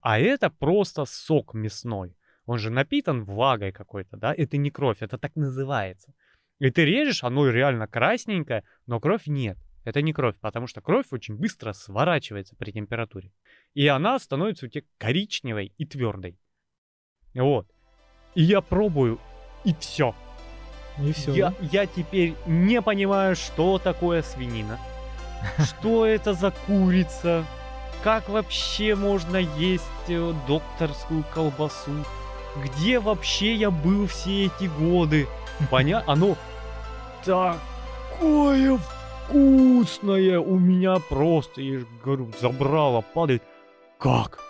А это просто сок мясной. Он же напитан влагой какой-то, да? Это не кровь, это так называется. И ты режешь, оно реально красненькое, но кровь нет. Это не кровь, потому что кровь очень быстро сворачивается при температуре. И она становится у тебя коричневой и твердой. Вот. И я пробую, и все. И все. Я, я теперь не понимаю, что такое свинина. Что это за курица? Как вообще можно есть э, докторскую колбасу? Где вообще я был все эти годы? Понятно? Оно такое вкусное у меня просто, я же говорю, забрало, падает. Как?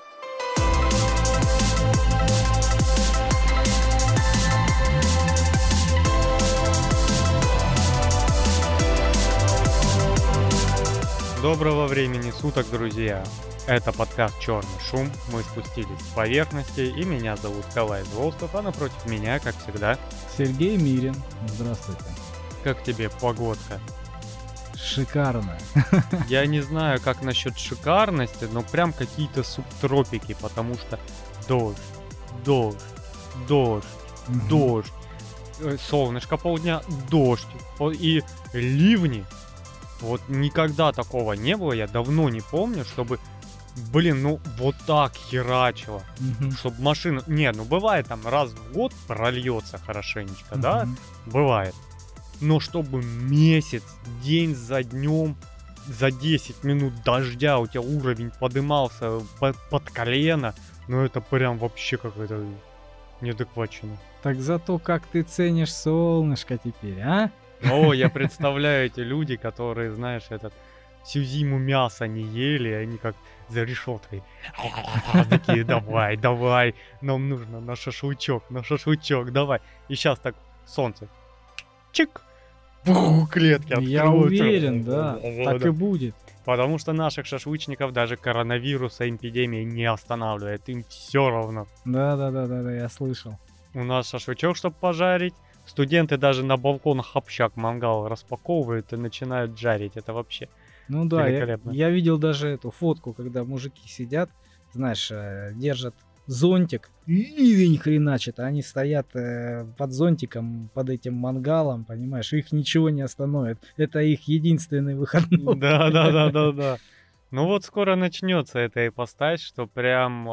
Доброго времени суток, друзья! Это подкаст «Черный шум». Мы спустились с поверхности, и меня зовут Калай Волстов, а напротив меня, как всегда, Сергей Мирин. Здравствуйте. как тебе погодка? Шикарно. Я не знаю, как насчет шикарности, но прям какие-то субтропики, потому что дождь, дождь, дождь, дождь, э, солнышко полдня, дождь и ливни. Вот никогда такого не было, я давно не помню, чтобы, блин, ну вот так херачило, Мгм. чтобы машина... Не, ну бывает там раз в год прольется хорошенечко, да, Мгм. бывает. Но чтобы месяц, день за днем, за 10 минут дождя у тебя уровень подымался под, под колено, ну это прям вообще какое-то неадекватно. Так зато как ты ценишь солнышко теперь, а? О, я представляю эти люди, которые, знаешь, этот всю зиму мясо не ели, и они как за решеткой. Такие, давай, давай, нам нужно на шашлычок, на шашлычок, давай. И сейчас так солнце. Чик. Бу, клетки Я откроются. уверен, да. Так и будет. Потому что наших шашлычников даже коронавируса, эпидемия не останавливает. Им все равно. Да, да, да, да, да, я слышал. У нас шашлычок, чтобы пожарить. Студенты даже на балконах общак мангал распаковывают и начинают жарить. Это вообще... Ну да, я, я видел даже эту фотку, когда мужики сидят, знаешь, э, держат зонтик, ливень хреначит, а они стоят э, под зонтиком, под этим мангалом, понимаешь, их ничего не остановит. Это их единственный выходной. Да, да, да, да, да. Ну вот скоро начнется эта ипостась, что прям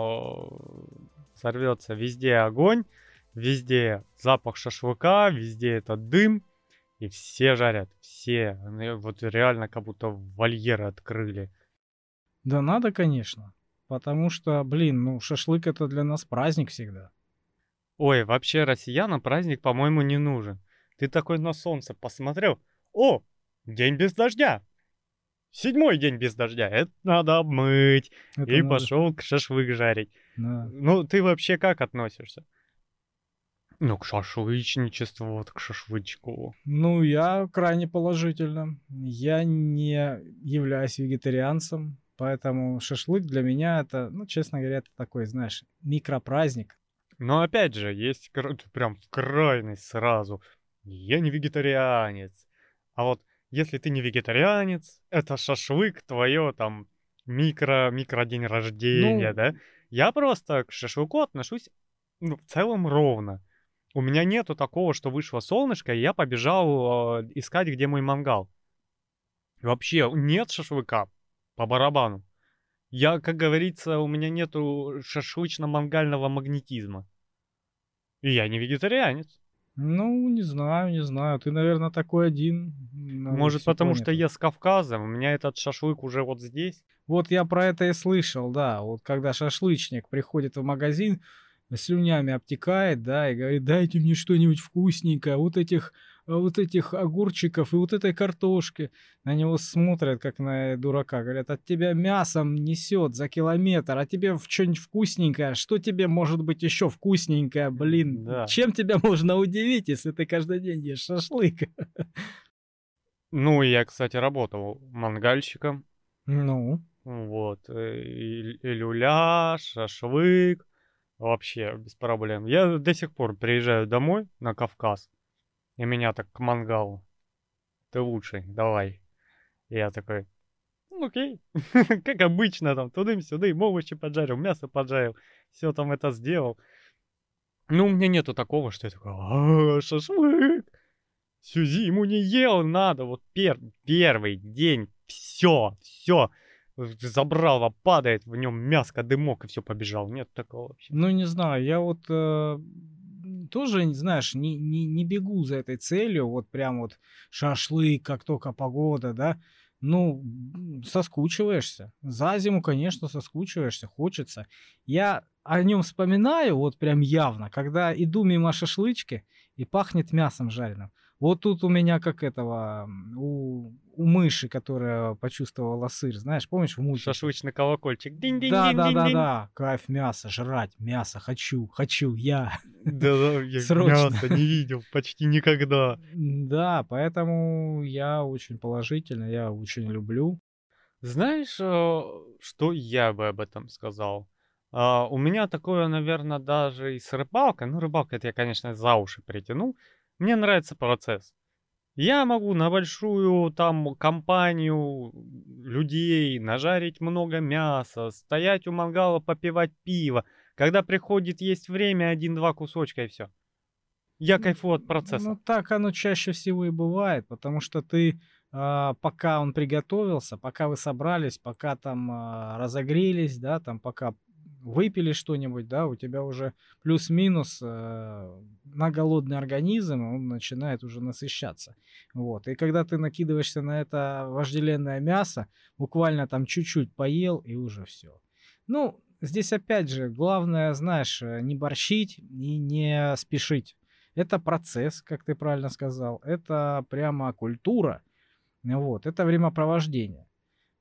сорвется везде огонь, везде запах шашлыка, везде этот дым, и все жарят, все. Вот реально как будто вольеры открыли. Да надо, конечно. Потому что, блин, ну шашлык это для нас праздник всегда. Ой, вообще россиянам праздник, по-моему, не нужен. Ты такой на солнце посмотрел. О, день без дождя. Седьмой день без дождя. Это надо обмыть. Это и надо- пошел к шашлык жарить. Да. Ну, ты вообще как относишься? Ну, к шашлычничеству, вот к шашлычку. Ну, я крайне положительно. Я не являюсь вегетарианцем, поэтому шашлык для меня это, ну, честно говоря, это такой, знаешь, микропраздник. Но опять же, есть прям крайность сразу. Я не вегетарианец. А вот если ты не вегетарианец, это шашлык твое там микро, микро день рождения, Ну, да? Я просто к шашлыку отношусь ну, в целом ровно. У меня нету такого, что вышло солнышко, и я побежал э, искать, где мой мангал. Вообще нет шашлыка по барабану. Я, как говорится, у меня нету шашлычно-мангального магнетизма. И я не вегетарианец. Ну, не знаю, не знаю. Ты, наверное, такой один. на Может, потому что планету. я с Кавказа, у меня этот шашлык уже вот здесь. Вот я про это и слышал, да. Вот когда шашлычник приходит в магазин, слюнями обтекает, да, и говорит, дайте мне что-нибудь вкусненькое, вот этих, э, вот этих огурчиков и вот этой картошки. На него смотрят, как на дурака, говорят, от тебя мясом несет за километр, а тебе в что-нибудь вкусненькое, что тебе может быть еще вкусненькое, блин? Да. Чем тебя можно удивить, если ты каждый день ешь шашлык? Ну, я, кстати, работал мангальщиком. Ну, Вот. э, И, и люля, шашлык. Вообще, без проблем. Я до сих пор приезжаю домой на Кавказ. И меня так к мангалу. Ты лучший, давай. И я такой, Ну, окей. Как обычно, там, тудым-сюдым, овощи поджарил, мясо поджарил, все там это сделал. Ну, у меня нету такого, что я такой, «А, шашлык, всю зиму не ел, надо, вот пер- первый день, все, все, забрал, падает в нем мяско, дымок, и все, побежал. Нет такого вообще. Ну, не знаю, я вот э, тоже, знаешь, не, не, не бегу за этой целью, вот прям вот шашлык, как только погода, да. Ну, соскучиваешься. За зиму, конечно, соскучиваешься, хочется. Я о нем вспоминаю вот прям явно, когда иду мимо шашлычки и пахнет мясом жареным. Вот тут у меня как этого, у, у мыши, которая почувствовала сыр, знаешь, помнишь в мультике? Шашлычный колокольчик. Да, да, да, Динь-динь-динь-динь. да. Кайф мясо, жрать мясо, хочу, хочу, я. Да, я Срочно. мясо не видел почти никогда. Да, поэтому я очень положительно, я очень люблю. Знаешь, э, что я бы об этом сказал? А, У меня такое, наверное, даже и с рыбалкой. Ну, рыбалка это я, конечно, за уши притянул. Мне нравится процесс. Я могу на большую там компанию людей нажарить много мяса, стоять у мангала, попивать пиво. Когда приходит есть время, один-два кусочка и все. Я кайфую от процесса. Ну, так оно чаще всего и бывает, потому что ты, а, пока он приготовился, пока вы собрались, пока там а, разогрелись, да, там пока выпили что-нибудь, да, у тебя уже плюс-минус э, на голодный организм, он начинает уже насыщаться. Вот. И когда ты накидываешься на это вожделенное мясо, буквально там чуть-чуть поел, и уже все. Ну, здесь опять же, главное, знаешь, э, не борщить и не спешить. Это процесс, как ты правильно сказал. Это прямо культура. Вот. Это времяпровождение.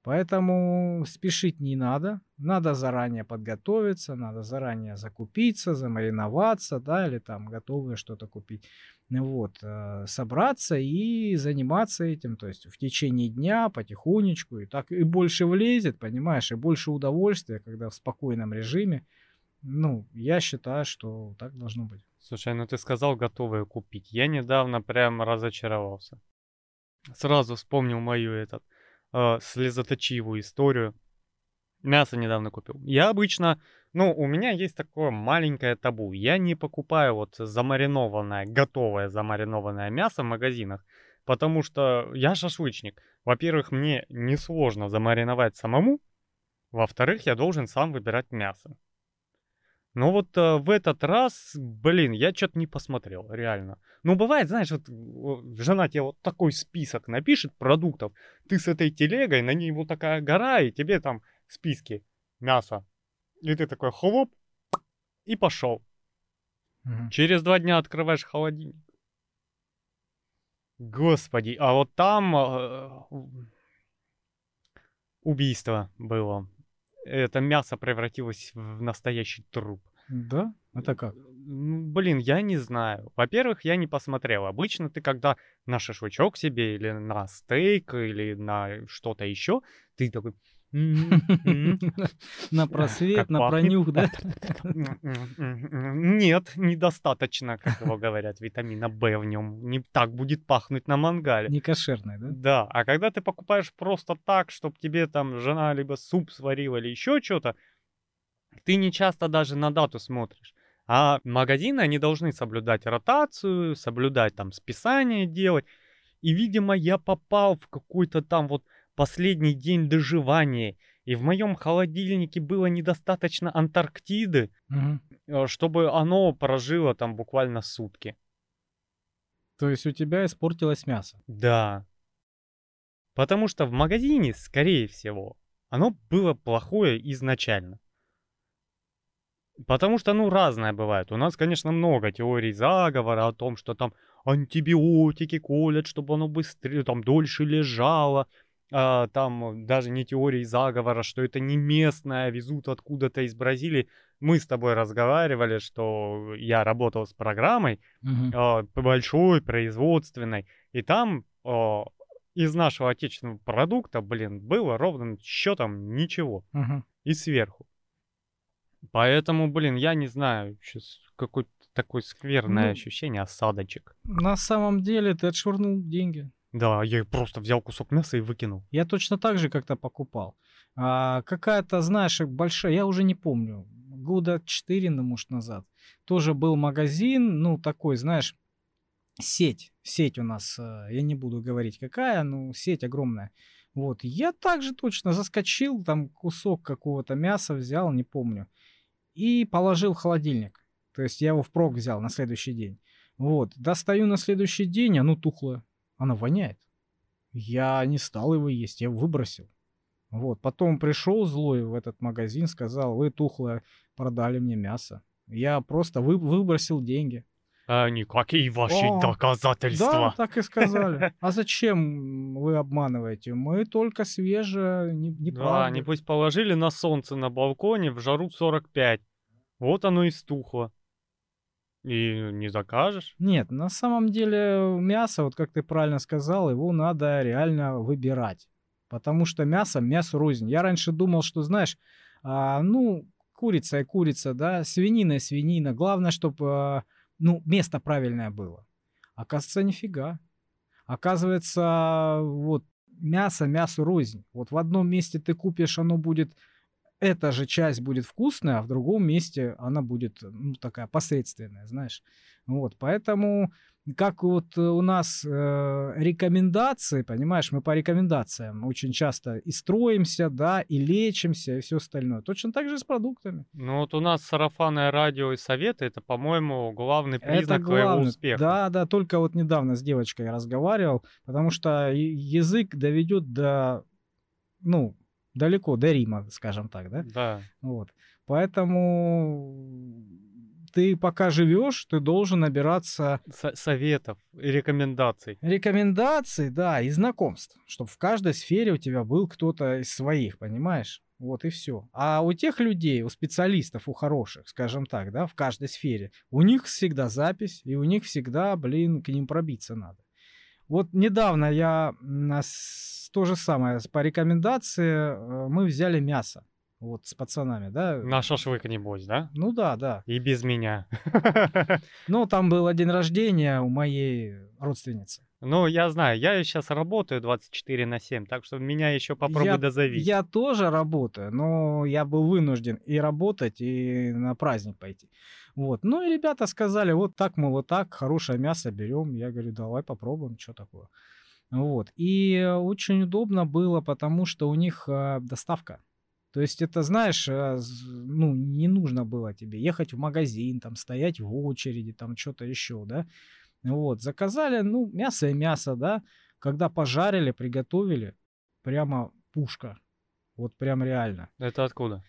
Поэтому спешить не надо. Надо заранее подготовиться, надо заранее закупиться, замариноваться, да, или там готовое что-то купить. Вот. э, Собраться и заниматься этим. То есть в течение дня потихонечку. И так и больше влезет, понимаешь, и больше удовольствия, когда в спокойном режиме. Ну, я считаю, что так должно быть. Слушай, ну ты сказал готовое купить. Я недавно прям разочаровался. Сразу вспомнил мою этот э, слезоточивую историю. Мясо недавно купил. Я обычно, ну, у меня есть такое маленькое табу. Я не покупаю вот замаринованное, готовое замаринованное мясо в магазинах, потому что я шашлычник. Во-первых, мне несложно замариновать самому. Во-вторых, я должен сам выбирать мясо. Но вот э, в этот раз, блин, я что-то не посмотрел, реально. Ну, бывает, знаешь, вот жена тебе вот такой список напишет продуктов, ты с этой телегой, на ней вот такая гора, и тебе там списки мяса. И ты такой хлоп, и пошел. Мгм. Через два дня открываешь холодильник. Господи, а вот там э, убийство было. Это мясо превратилось в настоящий труп. Да? Это как? Ну, Блин, я не знаю. Во-первых, я не посмотрел. Обычно ты когда на шашлычок себе или на стейк или на что-то еще, ты такой... «М, м, На просвет, на пахнет». пронюх, да? Нет, недостаточно, как его говорят, витамина В в нем. Не так будет пахнуть на мангале. Не кошерный, да? Да, а когда ты покупаешь просто так, чтобы тебе там жена либо суп сварила или еще что-то, ты не часто даже на дату смотришь. А магазины, они должны соблюдать ротацию, соблюдать там списание делать. И, видимо, я попал в какой-то там вот последний день доживания. И в моем холодильнике было недостаточно Антарктиды, э, чтобы оно прожило там буквально сутки. То есть у тебя испортилось мясо. Да. Потому что в магазине, скорее всего, оно было плохое изначально. Потому что, ну, разное бывает. У нас, конечно, много теорий заговора о том, что там антибиотики колят, чтобы оно быстрее, там, дольше лежало. А, там даже не теории заговора, что это не местное, везут откуда-то из Бразилии. Мы с тобой разговаривали, что я работал с программой, Мгм. а, большой, производственной. И там а, из нашего отечественного продукта, блин, было ровным счетом ничего. Мгм. И сверху. Поэтому, блин, я не знаю, сейчас какое-то такое скверное Ну, ощущение, осадочек. На самом деле ты отшвырнул деньги. Да, я просто взял кусок мяса и выкинул. Я точно так же как-то покупал. А, какая-то, знаешь, большая, я уже не помню, года 4, ну, может, назад. Тоже был магазин, ну, такой, знаешь, сеть. Сеть у нас, э, я не буду говорить какая, но сеть огромная. Вот, я также точно заскочил, там кусок какого-то мяса взял, не помню, и положил в холодильник. То есть я его впрок взял на следующий день. Вот, достаю на следующий день, оно тухлое, оно воняет. Я не стал его есть, я выбросил. Вот, потом пришел злой в этот магазин, сказал, вы тухлое продали мне мясо. Я просто вы, выбросил деньги. А никакие ваши О, доказательства. Да, так и сказали. А зачем вы обманываете? Мы только свежее, не, не Да, небось положили на солнце на балконе в жару 45. Вот оно и стухло. И не закажешь? Нет, на самом деле мясо, вот как ты правильно сказал, его надо реально выбирать. Потому что мясо, мясо рознь. Я раньше думал, что, знаешь, а, ну, курица и курица, да, свинина и свинина. Главное, чтобы, а, ну, место правильное было. Оказывается, нифига. Оказывается, вот мясо, мясо рознь. Вот в одном месте ты купишь, оно будет, эта же часть будет вкусная, а в другом месте она будет, ну, такая посредственная, знаешь. Вот, поэтому как вот у нас э, рекомендации, понимаешь, мы по рекомендациям очень часто и строимся, да, и лечимся, и все остальное. Точно так же с продуктами. Ну вот у нас сарафанное радио и советы, это, по-моему, главный признак Это твоего главное. успеха. Да, да, только вот недавно с девочкой разговаривал, потому что язык доведет до, ну, далеко, до Рима, скажем так, да? Да. Вот. Поэтому ты пока живешь, ты должен набираться Со- советов и рекомендаций. рекомендаций, да, и знакомств, чтобы в каждой сфере у тебя был кто-то из своих, понимаешь? Вот и все. А у тех людей, у специалистов, у хороших, скажем так, да, в каждой сфере, у них всегда запись, и у них всегда, блин, к ним пробиться надо. Вот недавно я то же самое, по рекомендации э, мы взяли мясо, вот с пацанами, да. На шашлык, небось, да? Ну да, да. И без меня. Ну, там был день рождения у моей родственницы. Ну, я знаю, я сейчас работаю 24 на 7, так что меня еще попробуй Я- дозови. Я тоже работаю, но я был вынужден и работать, и на праздник пойти. Вот. Ну и ребята сказали, вот так, мы вот так, хорошее мясо берем. Я говорю, давай попробуем, что такое. Вот. И э, очень удобно было, потому что у них э, доставка. То есть это, знаешь, э, ну, не нужно было тебе ехать в магазин, там, стоять в очереди, там, что-то еще, да. Вот, заказали, ну, мясо и мясо, да. Когда пожарили, приготовили, прямо пушка. Вот прям реально. Это откуда?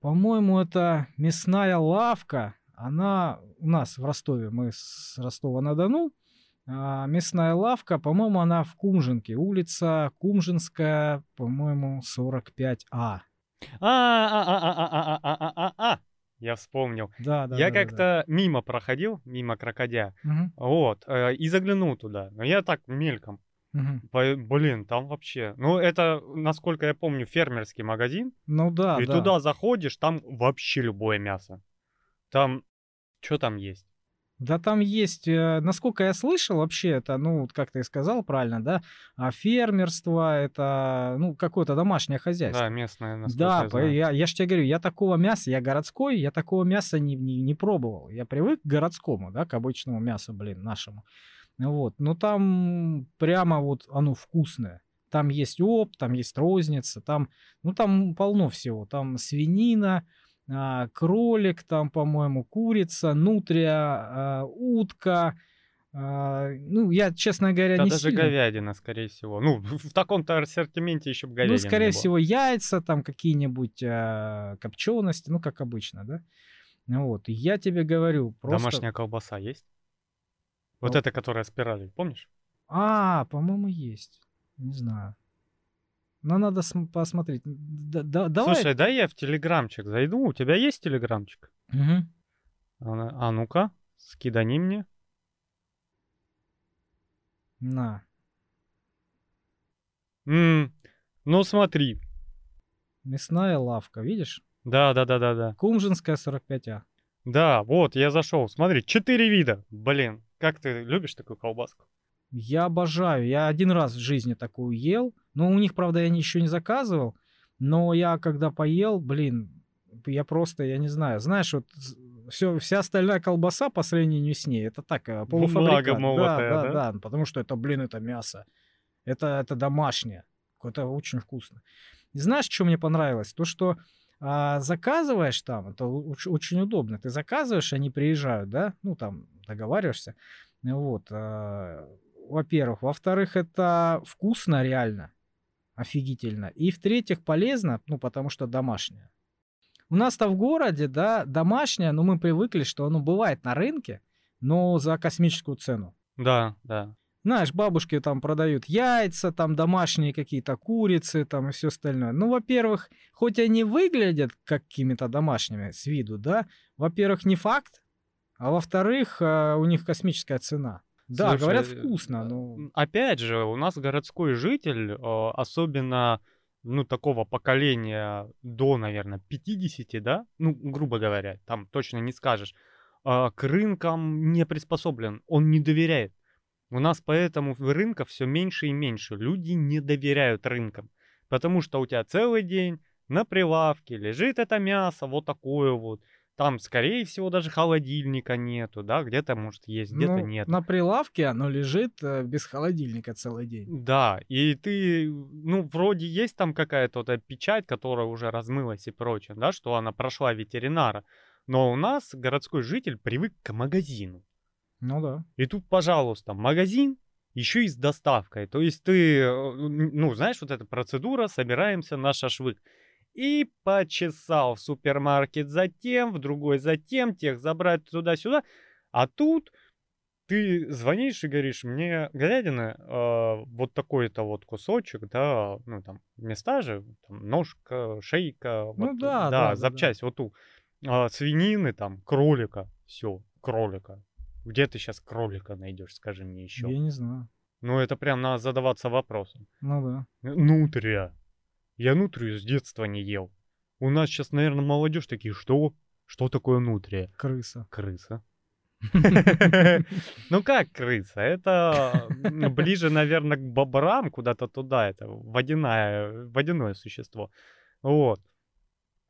По-моему, это мясная лавка. Она у нас в Ростове, мы с Ростова-на-Дону. А, мясная лавка, по-моему, она в Кумжинке. Улица Кумжинская, по-моему, 45А. А, а, а, а, а, а, а, а, а, а. Я вспомнил. Да, да. Я да, да, да. как-то мимо проходил, мимо крокодя, вот, э, и заглянул туда. Но я так мельком. Блин, там вообще... Ну, это, насколько я помню, фермерский магазин. Ну да, и да. туда заходишь, там вообще любое мясо. Там... Что там есть? Да там есть, э, насколько я слышал, вообще это, ну, как ты и сказал правильно, да, а фермерство, это, ну, какое-то домашнее хозяйство. Да, местное, насколько Да, я я, я же тебе говорю, я такого мяса, я городской, я такого мяса не, не, не пробовал. Я привык к городскому, да, к обычному мясу, блин, нашему. Вот, но там прямо вот оно вкусное. Там есть оп, там есть розница, там, ну, там полно всего. Там свинина, а, кролик, там, по-моему, курица, нутрия, а, утка. а, ну, я, честно говоря, Да не даже сильно... говядина, скорее всего. Ну, в таком-то ассортименте еще бы говядина Ну, скорее всего, яйца, там какие-нибудь а, копчености, ну, как обычно, да. Ну Вот, и я тебе говорю, просто... Домашняя колбаса есть? Вот Кол- эта, которая спиралью, помнишь? А, по-моему, есть. Не знаю. Но надо см- посмотреть. Да- да- давай. Слушай, дай я в телеграмчик зайду. У тебя есть телеграмчик? Мгм. А, а ну-ка, скидани мне. На. М, ну смотри. Мясная лавка, видишь? Да, да, да, да, да. Кумжинская 45А. Да, вот, я зашел. Смотри, четыре вида. Блин, как ты любишь такую колбаску? Я обожаю. Я один раз в жизни такую ел. Но у них, правда, я еще не заказывал. Но я когда поел, блин, я просто, я не знаю, знаешь, вот все, вся остальная колбаса по сравнению с ней, это так, э, полуфабрикат. молотая, да, да? да, да, потому что это, блин, это мясо. Это, это домашнее. Это очень вкусно. И знаешь, что мне понравилось? То, что а, заказываешь там, это очень удобно. Ты заказываешь, они приезжают, да? Ну, там, договариваешься. Вот. а, во-первых. Во-вторых, это вкусно реально. Офигительно. И в-третьих, полезно, ну, потому что домашнее. У нас-то в городе, да, домашнее, но мы привыкли, что оно бывает на рынке, но за космическую цену. Да, да. Знаешь, бабушки там продают яйца, там домашние какие-то курицы, там и все остальное. Ну, во-первых, хоть они выглядят какими-то домашними с виду, да, во-первых, не факт, а во-вторых, а, у них космическая цена. Да, Слушай, говорят, э, вкусно, но... М, Опять же, у нас городской житель, э, особенно, ну, такого поколения до, наверное, 50, да, ну, грубо говоря, там точно не скажешь, а, к рынкам не приспособлен, он не доверяет. У нас поэтому в рынках все меньше и меньше. Люди не доверяют рынкам, потому что у тебя целый день на прилавке лежит это мясо, вот такое вот. Там, скорее всего, даже холодильника нету, да, где-то, может, есть, где-то ну, нет. на прилавке оно лежит э, без холодильника целый день. Да, и ты, ну, вроде есть там какая-то вот печать, которая уже размылась и прочее, да, что она прошла ветеринара. Но у нас городской житель привык к магазину. Ну да. И тут, пожалуйста, магазин еще и с доставкой. То есть ты, э, ну, знаешь, вот эта процедура, собираемся на шашлык. И почесал в супермаркет затем, в другой затем, тех забрать туда-сюда. А тут ты звонишь и говоришь, мне говядины, э, вот такой-то вот кусочек, да, ну там места же, там ножка, шейка, вот, Ну да, да, да, да, да. запчасть, вот ту, а, свинины, там, кролика, все, кролика. Где ты сейчас кролика найдешь, скажи мне еще. Я не знаю. Ну это прям надо задаваться вопросом. Ну да. Нутрия. Я нутрию с детства не ел. У нас сейчас, наверное, молодежь такие, что? Что такое нутрия? Крыса. Крыса. Ну как крыса? Это м, ближе, наверное, к бобрам, куда-то туда. Это водяное, водяное существо. Вот.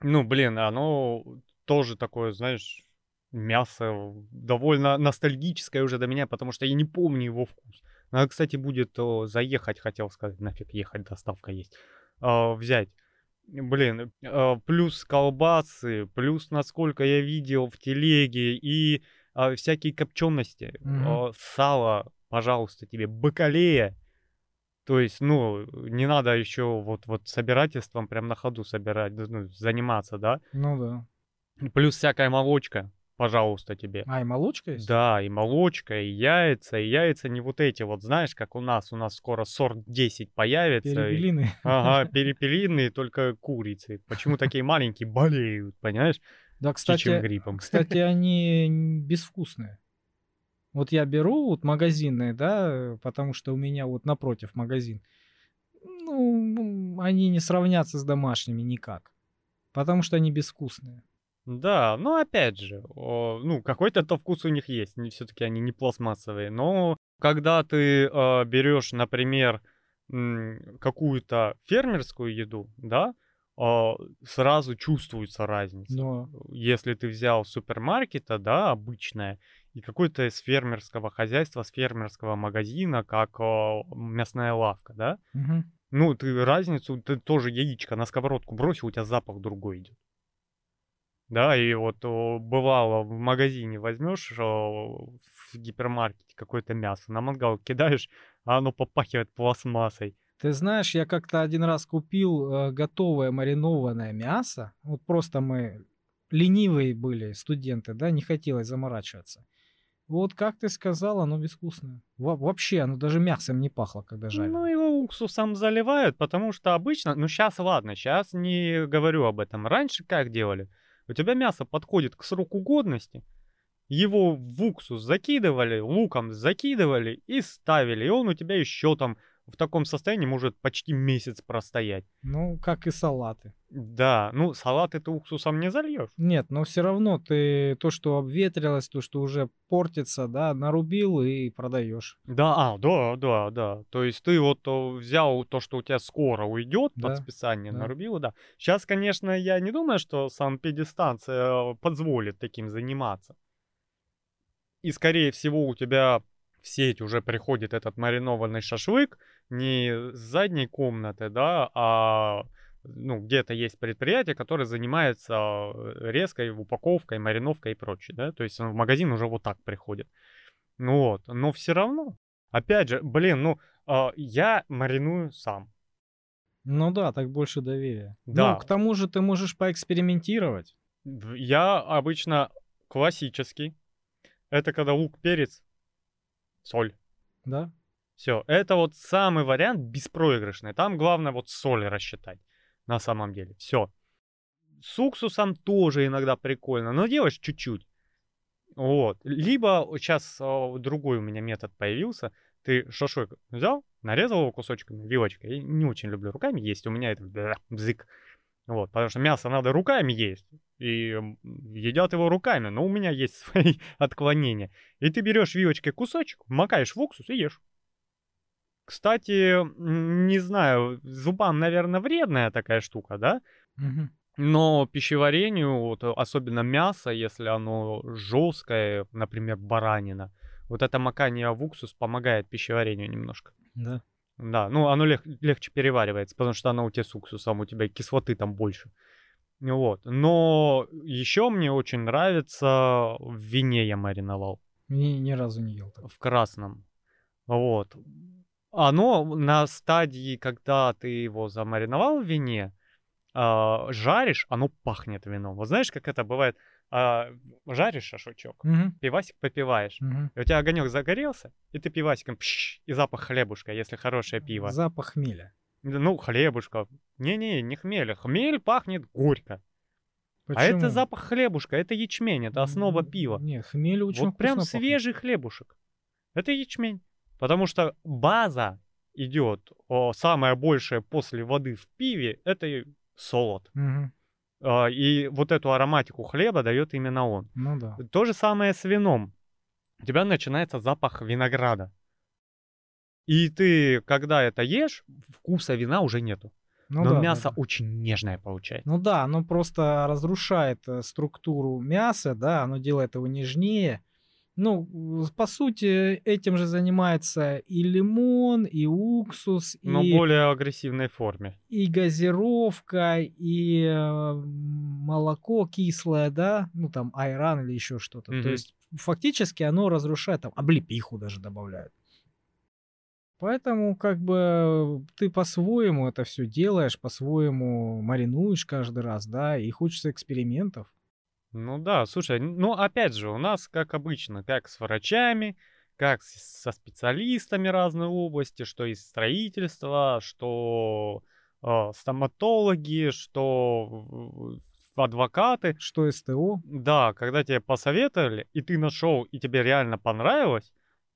Ну, блин, оно тоже такое, знаешь, мясо довольно ностальгическое уже до меня, потому что я не помню его вкус. Надо, кстати, будет о, заехать, хотел сказать, нафиг ехать, доставка есть. А, взять. Блин, а, плюс колбасы, плюс, насколько я видел в телеге, и а, всякие копчености, Мгм. а, сало, пожалуйста, тебе, бакалея. То есть, ну, не надо еще вот, вот собирательством прям на ходу собирать, ну, заниматься, да? Ну да. Плюс всякая молочка, пожалуйста, тебе. А, и молочка есть? Да, и молочка, и яйца, и яйца не вот эти вот, знаешь, как у нас, у нас скоро сорт 10 появится. и- Перепелины. Ага, перепелиные, только курицы. Почему такие маленькие болеют, понимаешь, Да, кстати, гриппом. кстати, они безвкусные. Вот я беру вот магазинные, да, потому что у меня вот напротив магазин. Ну, они не сравнятся с домашними никак. Потому что они безвкусные. Да, но опять же, о, ну, какой-то-то вкус у них есть, все-таки они не пластмассовые, но когда ты э, берешь, например, какую-то фермерскую еду, да, а, сразу чувствуется разница. Но Если ты взял супермаркета, да, обычное, и какое-то из фермерского хозяйства, с фермерского магазина, как а, мясная лавка, да, мгм. ну, ты разницу, ты тоже яичко на сковородку бросил, у тебя запах другой идет. Да, и вот о, бывало в магазине возьмешь о, в гипермаркете какое-то мясо, на мангал кидаешь, а оно попахивает пластмассой. Ты знаешь, я как-то один раз купил э, готовое маринованное мясо. Вот просто мы ленивые были студенты, да, не хотелось заморачиваться. Вот как ты сказал, оно безвкусное. Во- вообще, оно даже мясом не пахло, когда жарили. Ну, его уксусом заливают, потому что обычно, ну, сейчас ладно, сейчас не говорю об этом. Раньше как делали? У тебя мясо подходит к сроку годности, его в уксус закидывали, луком закидывали и ставили, и он у тебя еще там в таком состоянии может почти месяц простоять. Ну, как и салаты. Да, ну салаты ты уксусом не зальешь. Нет, но все равно ты то, что обветрилось, то, что уже портится, да, нарубил и продаешь. Да, а, да, да, да. То есть ты вот э, взял то, что у тебя скоро уйдет под Да, списание, да. нарубил, да. Сейчас, конечно, я не думаю, что санэпидстанция позволит таким заниматься. И, скорее всего, у тебя в сеть уже приходит этот маринованный шашлык не с задней комнаты, да, а ну, где-то есть предприятие, которое занимается э, резкой упаковкой, мариновкой и прочее, да, то есть он в магазин уже вот так приходит. Ну вот, но все равно, опять же, блин, ну, а, я мариную сам. Ну да, так больше доверия. Да. Ну, к тому же ты можешь поэкспериментировать. Я обычно классический. Это когда лук, перец, соль. Да? Все, это вот самый вариант беспроигрышный. Там главное вот соль рассчитать на самом деле. Все. С уксусом тоже иногда прикольно, но делаешь чуть-чуть. Вот. Либо сейчас другой у меня метод появился. Ты шашлык взял, нарезал его кусочками, вилочкой. Я не очень люблю руками есть. У меня это бзык. Вот, потому что мясо надо руками есть. И едят его руками, но у меня есть свои отклонения. И ты берешь вилочкой кусочек, макаешь в уксус и ешь. Кстати, не знаю, зубам, наверное, вредная такая штука, да? Мгм. Но пищеварению, вот, э, особенно мясо, если оно жесткое, например, баранина, вот это макание в уксус помогает пищеварению немножко. Да. Да, ну оно лег- легче переваривается, потому что оно у тебя с уксусом, у тебя кислоты там больше. Вот. Но еще мне очень нравится в вине я мариновал, Ни, ни разу не ел. так. в красном. Вот. Оно на стадии, когда ты его замариновал в вине, а, жаришь, оно пахнет вином. Вот знаешь, как это бывает? А, жаришь шашлычок, Мгм. пивасик попиваешь, Мгм. и у тебя огонек загорелся, и ты пивасиком пш, и запах хлебушка, если хорошее пиво. Запах хмеля. Ну, хлебушка. Не-не, не хмель. Хмель пахнет горько. А это Почему? запах хлебушка, это ячмень, это основа пива. Не, хмель очень Вот прям вкусно пахнет. свежий хлебушек. Это ячмень. Потому что база идет, о, самая большая после воды в пиве, это солод. А, И вот эту ароматику хлеба дает именно он. Ну да. То же самое с вином. У тебя начинается запах винограда. И ты, когда это ешь, вкуса вина уже нету. Ну Но да, да, мясо да. очень нежное получается. Ну да, оно просто разрушает э, структуру мяса, да, оно делает его нежнее. Ну, по сути, этим же занимается и лимон, и уксус, Но и, более агрессивной форме. и газировка, и э, молоко кислое, да, ну там айран или еще что-то. Мгм. То есть фактически оно разрушает, там облепиху даже добавляют. Поэтому как бы ты по-своему это все делаешь, по-своему маринуешь каждый раз, да, и хочется экспериментов. Ну да, слушай, ну опять же, у нас, как обычно, как с врачами, как со специалистами разной области, что из строительства, что э, стоматологи, что адвокаты. Что СТО? Да, когда тебе посоветовали, и ты нашел, и тебе реально понравилось,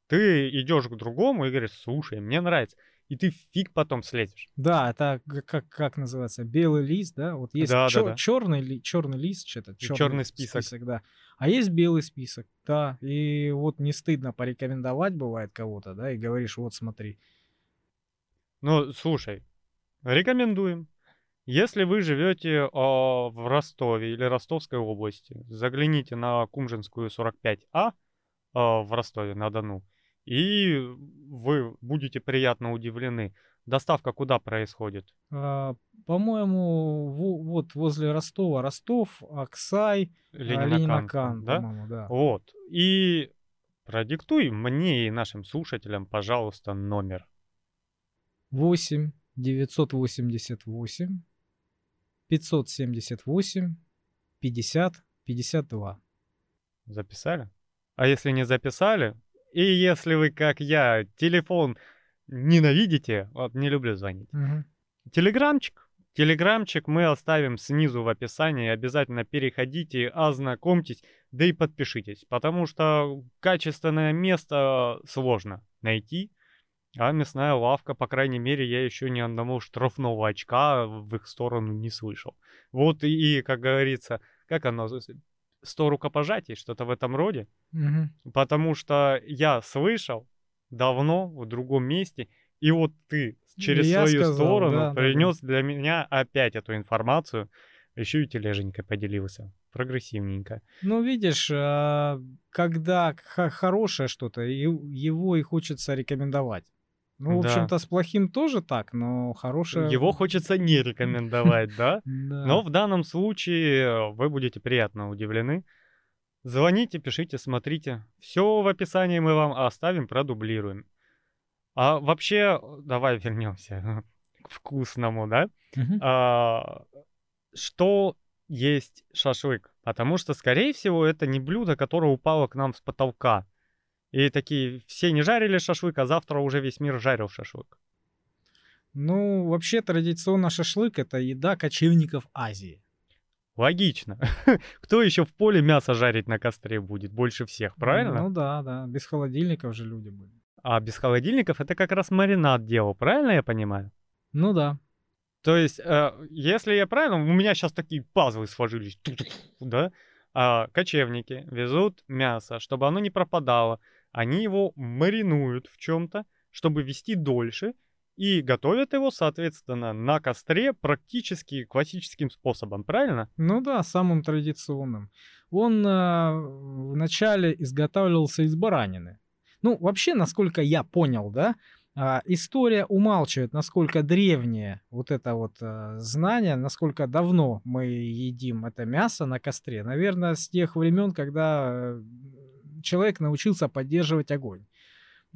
ты идешь к другому и говоришь, слушай, мне нравится. И ты фиг потом слезешь. Да, это как, как называется, белый лист, да? Вот есть Да, да, да. черный, ли, черный лист, что-то, чёрный список. да. А есть белый список, да. И вот не стыдно порекомендовать бывает кого-то, да, и говоришь, вот смотри. Ну, слушай, рекомендуем. Если вы живете а, в Ростове или Ростовской области, загляните на Кумжинскую 45А а, в Ростове-на-Дону, и вы будете приятно удивлены. Доставка куда происходит? А, по-моему, во- вот возле Ростова Ростов, Аксай, Ленинакан, Ленинакан, да? да. Вот. И продиктуй мне и нашим слушателям, пожалуйста, номер. 8 988 578 50 52. Записали? А если не записали, и если вы, как я, телефон ненавидите, вот не люблю звонить, Мгм. телеграмчик, телеграмчик мы оставим снизу в описании, обязательно переходите, ознакомьтесь, да и подпишитесь, потому что качественное место сложно найти, А мясная лавка, по крайней мере, я еще ни одного штрафного очка в их сторону не слышал. Вот и, и как говорится, как оно, 100 рукопожатий, что-то в этом роде. Мгм. Потому что я слышал давно в другом месте, и вот ты через Я свою сказал, сторону да, да, да. принес для меня опять эту информацию, еще и тележенькой поделился. Прогрессивненько. Ну, видишь, а, когда хорошее что-то, его и хочется рекомендовать. Ну, в Да. общем-то, с плохим тоже так, но хорошее... Его хочется не рекомендовать, да? Но в данном случае э, вы будете приятно удивлены. Звоните, пишите, смотрите. Все в описании мы вам оставим, продублируем. А вообще, давай вернемся к вкусному, да? А, что есть шашлык? Потому что, скорее всего, это не блюдо, которое упало к нам с потолка. И такие, все не жарили шашлык, а завтра уже весь мир жарил шашлык. Ну, вообще, традиционно шашлык — это еда кочевников Азии. Логично. Кто еще в поле мясо жарить на костре будет больше всех, правильно? Ну да, да. Без холодильников же люди были. А без холодильников это как раз маринад делал, правильно я понимаю? Ну да. То есть, э, если я правильно, у меня сейчас такие пазлы сложились, да? А, кочевники везут мясо, чтобы оно не пропадало. Они его маринуют в чем-то, чтобы вести дольше, и готовят его, соответственно, на костре практически классическим способом, правильно? Ну да, самым традиционным. Он э, вначале изготавливался из баранины. Ну, вообще, насколько я понял, да, а, история умалчивает, насколько древнее вот это вот э, знание, насколько давно мы едим это мясо на костре. Наверное, с тех времен, когда э, человек научился поддерживать огонь.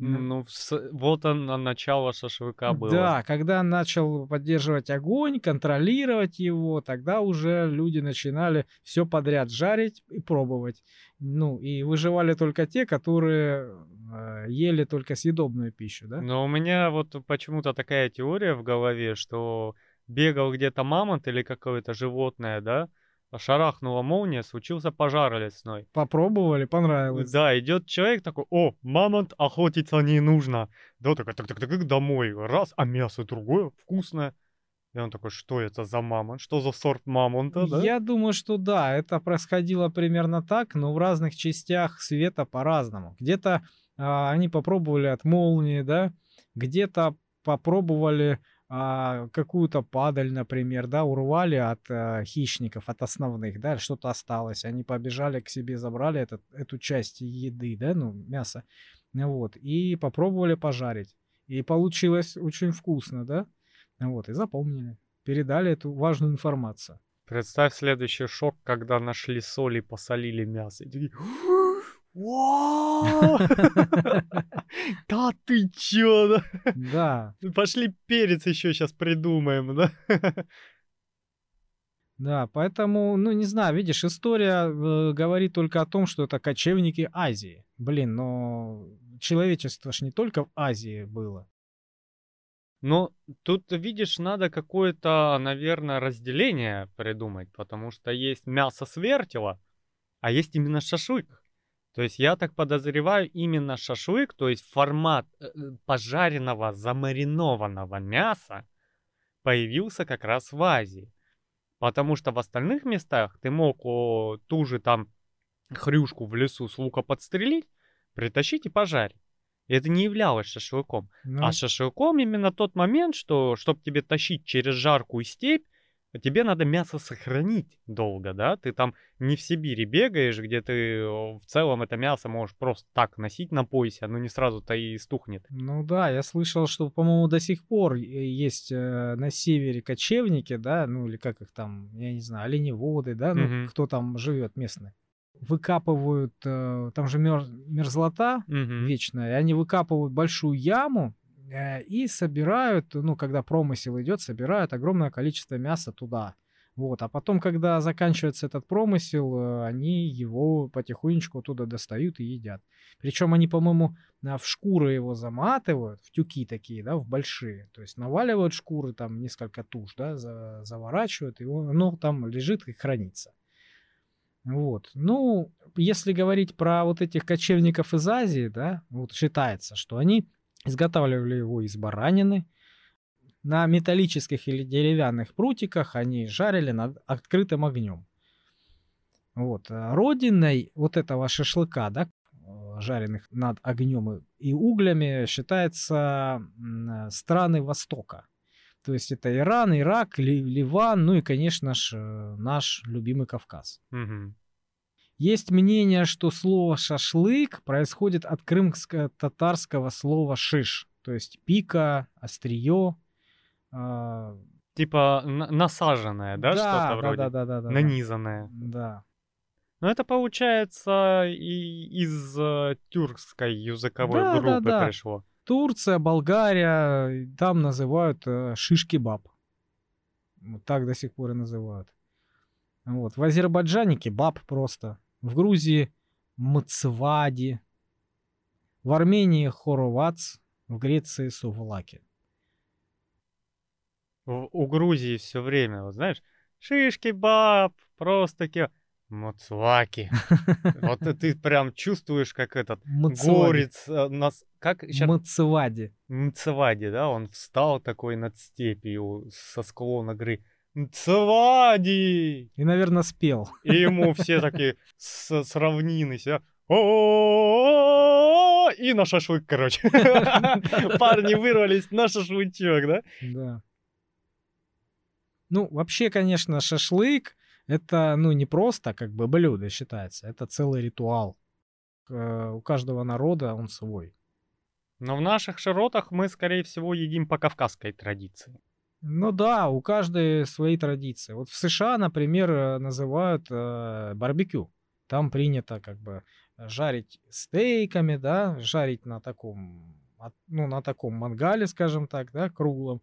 Ну, вот оно, начало шашлыка было. Да, когда начал поддерживать огонь, контролировать его, тогда уже люди начинали все подряд жарить и пробовать. Ну, и выживали только те, которые э, ели только съедобную пищу, да? Но у меня вот почему-то такая теория в голове, что бегал где-то мамонт или какое-то животное, да, шарахнула молния, случился пожар лесной. Попробовали, понравилось. Да, идет человек такой, о, мамонт, охотиться не нужно. Да, такой, так, так, так, домой, раз, а мясо другое, вкусное. И он такой, что это за мамонт, что за сорт мамонта, да? Я думаю, что да, это происходило примерно так, но в разных частях света по-разному. Где-то а, они попробовали от молнии, да, где-то попробовали а, какую-то падаль, например, да, урвали от а, хищников, от основных, да, что-то осталось, они побежали к себе, забрали этот, эту часть еды, да, ну, мясо, вот, и попробовали пожарить. И получилось очень вкусно, да, вот, и запомнили, передали эту важную информацию. Представь следующий шок, когда нашли соль и посолили мясо. И такие, «Вау! Да ты чё? да? Да, Пошли перец еще сейчас придумаем, да? да, поэтому, ну, не знаю, видишь, история э, говорит только о том, что это кочевники Азии. Блин, но человечество ж не только в Азии было. Но тут, видишь, надо какое-то, наверное, разделение придумать, потому что есть мясо с вертела, а есть именно шашлык. То есть я так подозреваю, именно шашлык, то есть формат э, э, пожаренного, замаринованного мяса появился как раз в Азии. Потому что в остальных местах ты мог о, ту же там хрюшку в лесу с лука подстрелить, притащить и пожарить. И это не являлось шашлыком. Ну, А шашлыком именно тот момент, что чтобы тебе тащить через жаркую степь, тебе надо мясо сохранить долго, да? Ты там не в Сибири бегаешь, где ты в целом это мясо можешь просто так носить на поясе, оно не сразу-то и стухнет. ну да, я слышал, что, по-моему, до сих пор э, есть э, на севере кочевники, да, ну или как их там, я не знаю, оленеводы, да, ну Мгм. кто там живет местный. Выкапывают, э, там же мер- мерзлота, Мгм. вечная. И они выкапывают большую яму и собирают, ну, когда промысел идет, собирают огромное количество мяса туда. Вот. А потом, когда заканчивается этот промысел, э, они его потихонечку оттуда достают и едят. Причем они, по-моему, в шкуры его заматывают, в тюки такие, да, в большие. То есть наваливают шкуры, там несколько туш, да, за- заворачивают, и он- оно там лежит и хранится. Вот. Ну, если говорить про вот этих кочевников из Азии, да, вот считается, что они Изготавливали его из баранины. На металлических или деревянных прутиках они жарили над открытым огнем. Вот. а Родиной вот этого шашлыка, да, э, жареных над огнем и углями, считается э, страны Востока. То есть это Иран, Ирак, Ли- Ливан, ну и, конечно же, наш любимый Кавказ. Мгм. Есть мнение, что слово шашлык происходит от крымско-татарского слова шиш, то есть пика, острие. а, Типа на- насаженное, да, что-то да, вроде? да, да, да, да, да. Нанизанное. Да. Но это получается и из э, тюркской языковой Да, да, группы да. пришло. Турция, Болгария, там называют э, шиш-кебаб. Вот так до сих пор и называют. Вот. В Азербайджане кебаб просто. В Грузии мцвади. В Армении хоровац. В Греции сувлаки. В- у Грузии все время, вот знаешь, шишки, баб, просто ке... Муцваки. Вот ты прям чувствуешь, как этот горец э, нас... Как сейчас Мцвади. Мцвади, да? Он встал такой над степью со склона горы. Мцвади! И, наверное, спел. И ему все такие с, равнины себя. И на шашлык, короче. Парни вырвались на шашлычок, да? Да. Ну, вообще, конечно, шашлык это, ну, не просто как бы блюдо считается, это целый ритуал. У каждого народа он свой. Но в наших широтах мы, скорее всего, едим по кавказской традиции. Ну да, у каждой свои традиции. Вот в США, например, э, называют э, барбекю. Там принято как бы жарить стейками, да, жарить на таком, ну, на таком мангале, скажем так, да, круглом.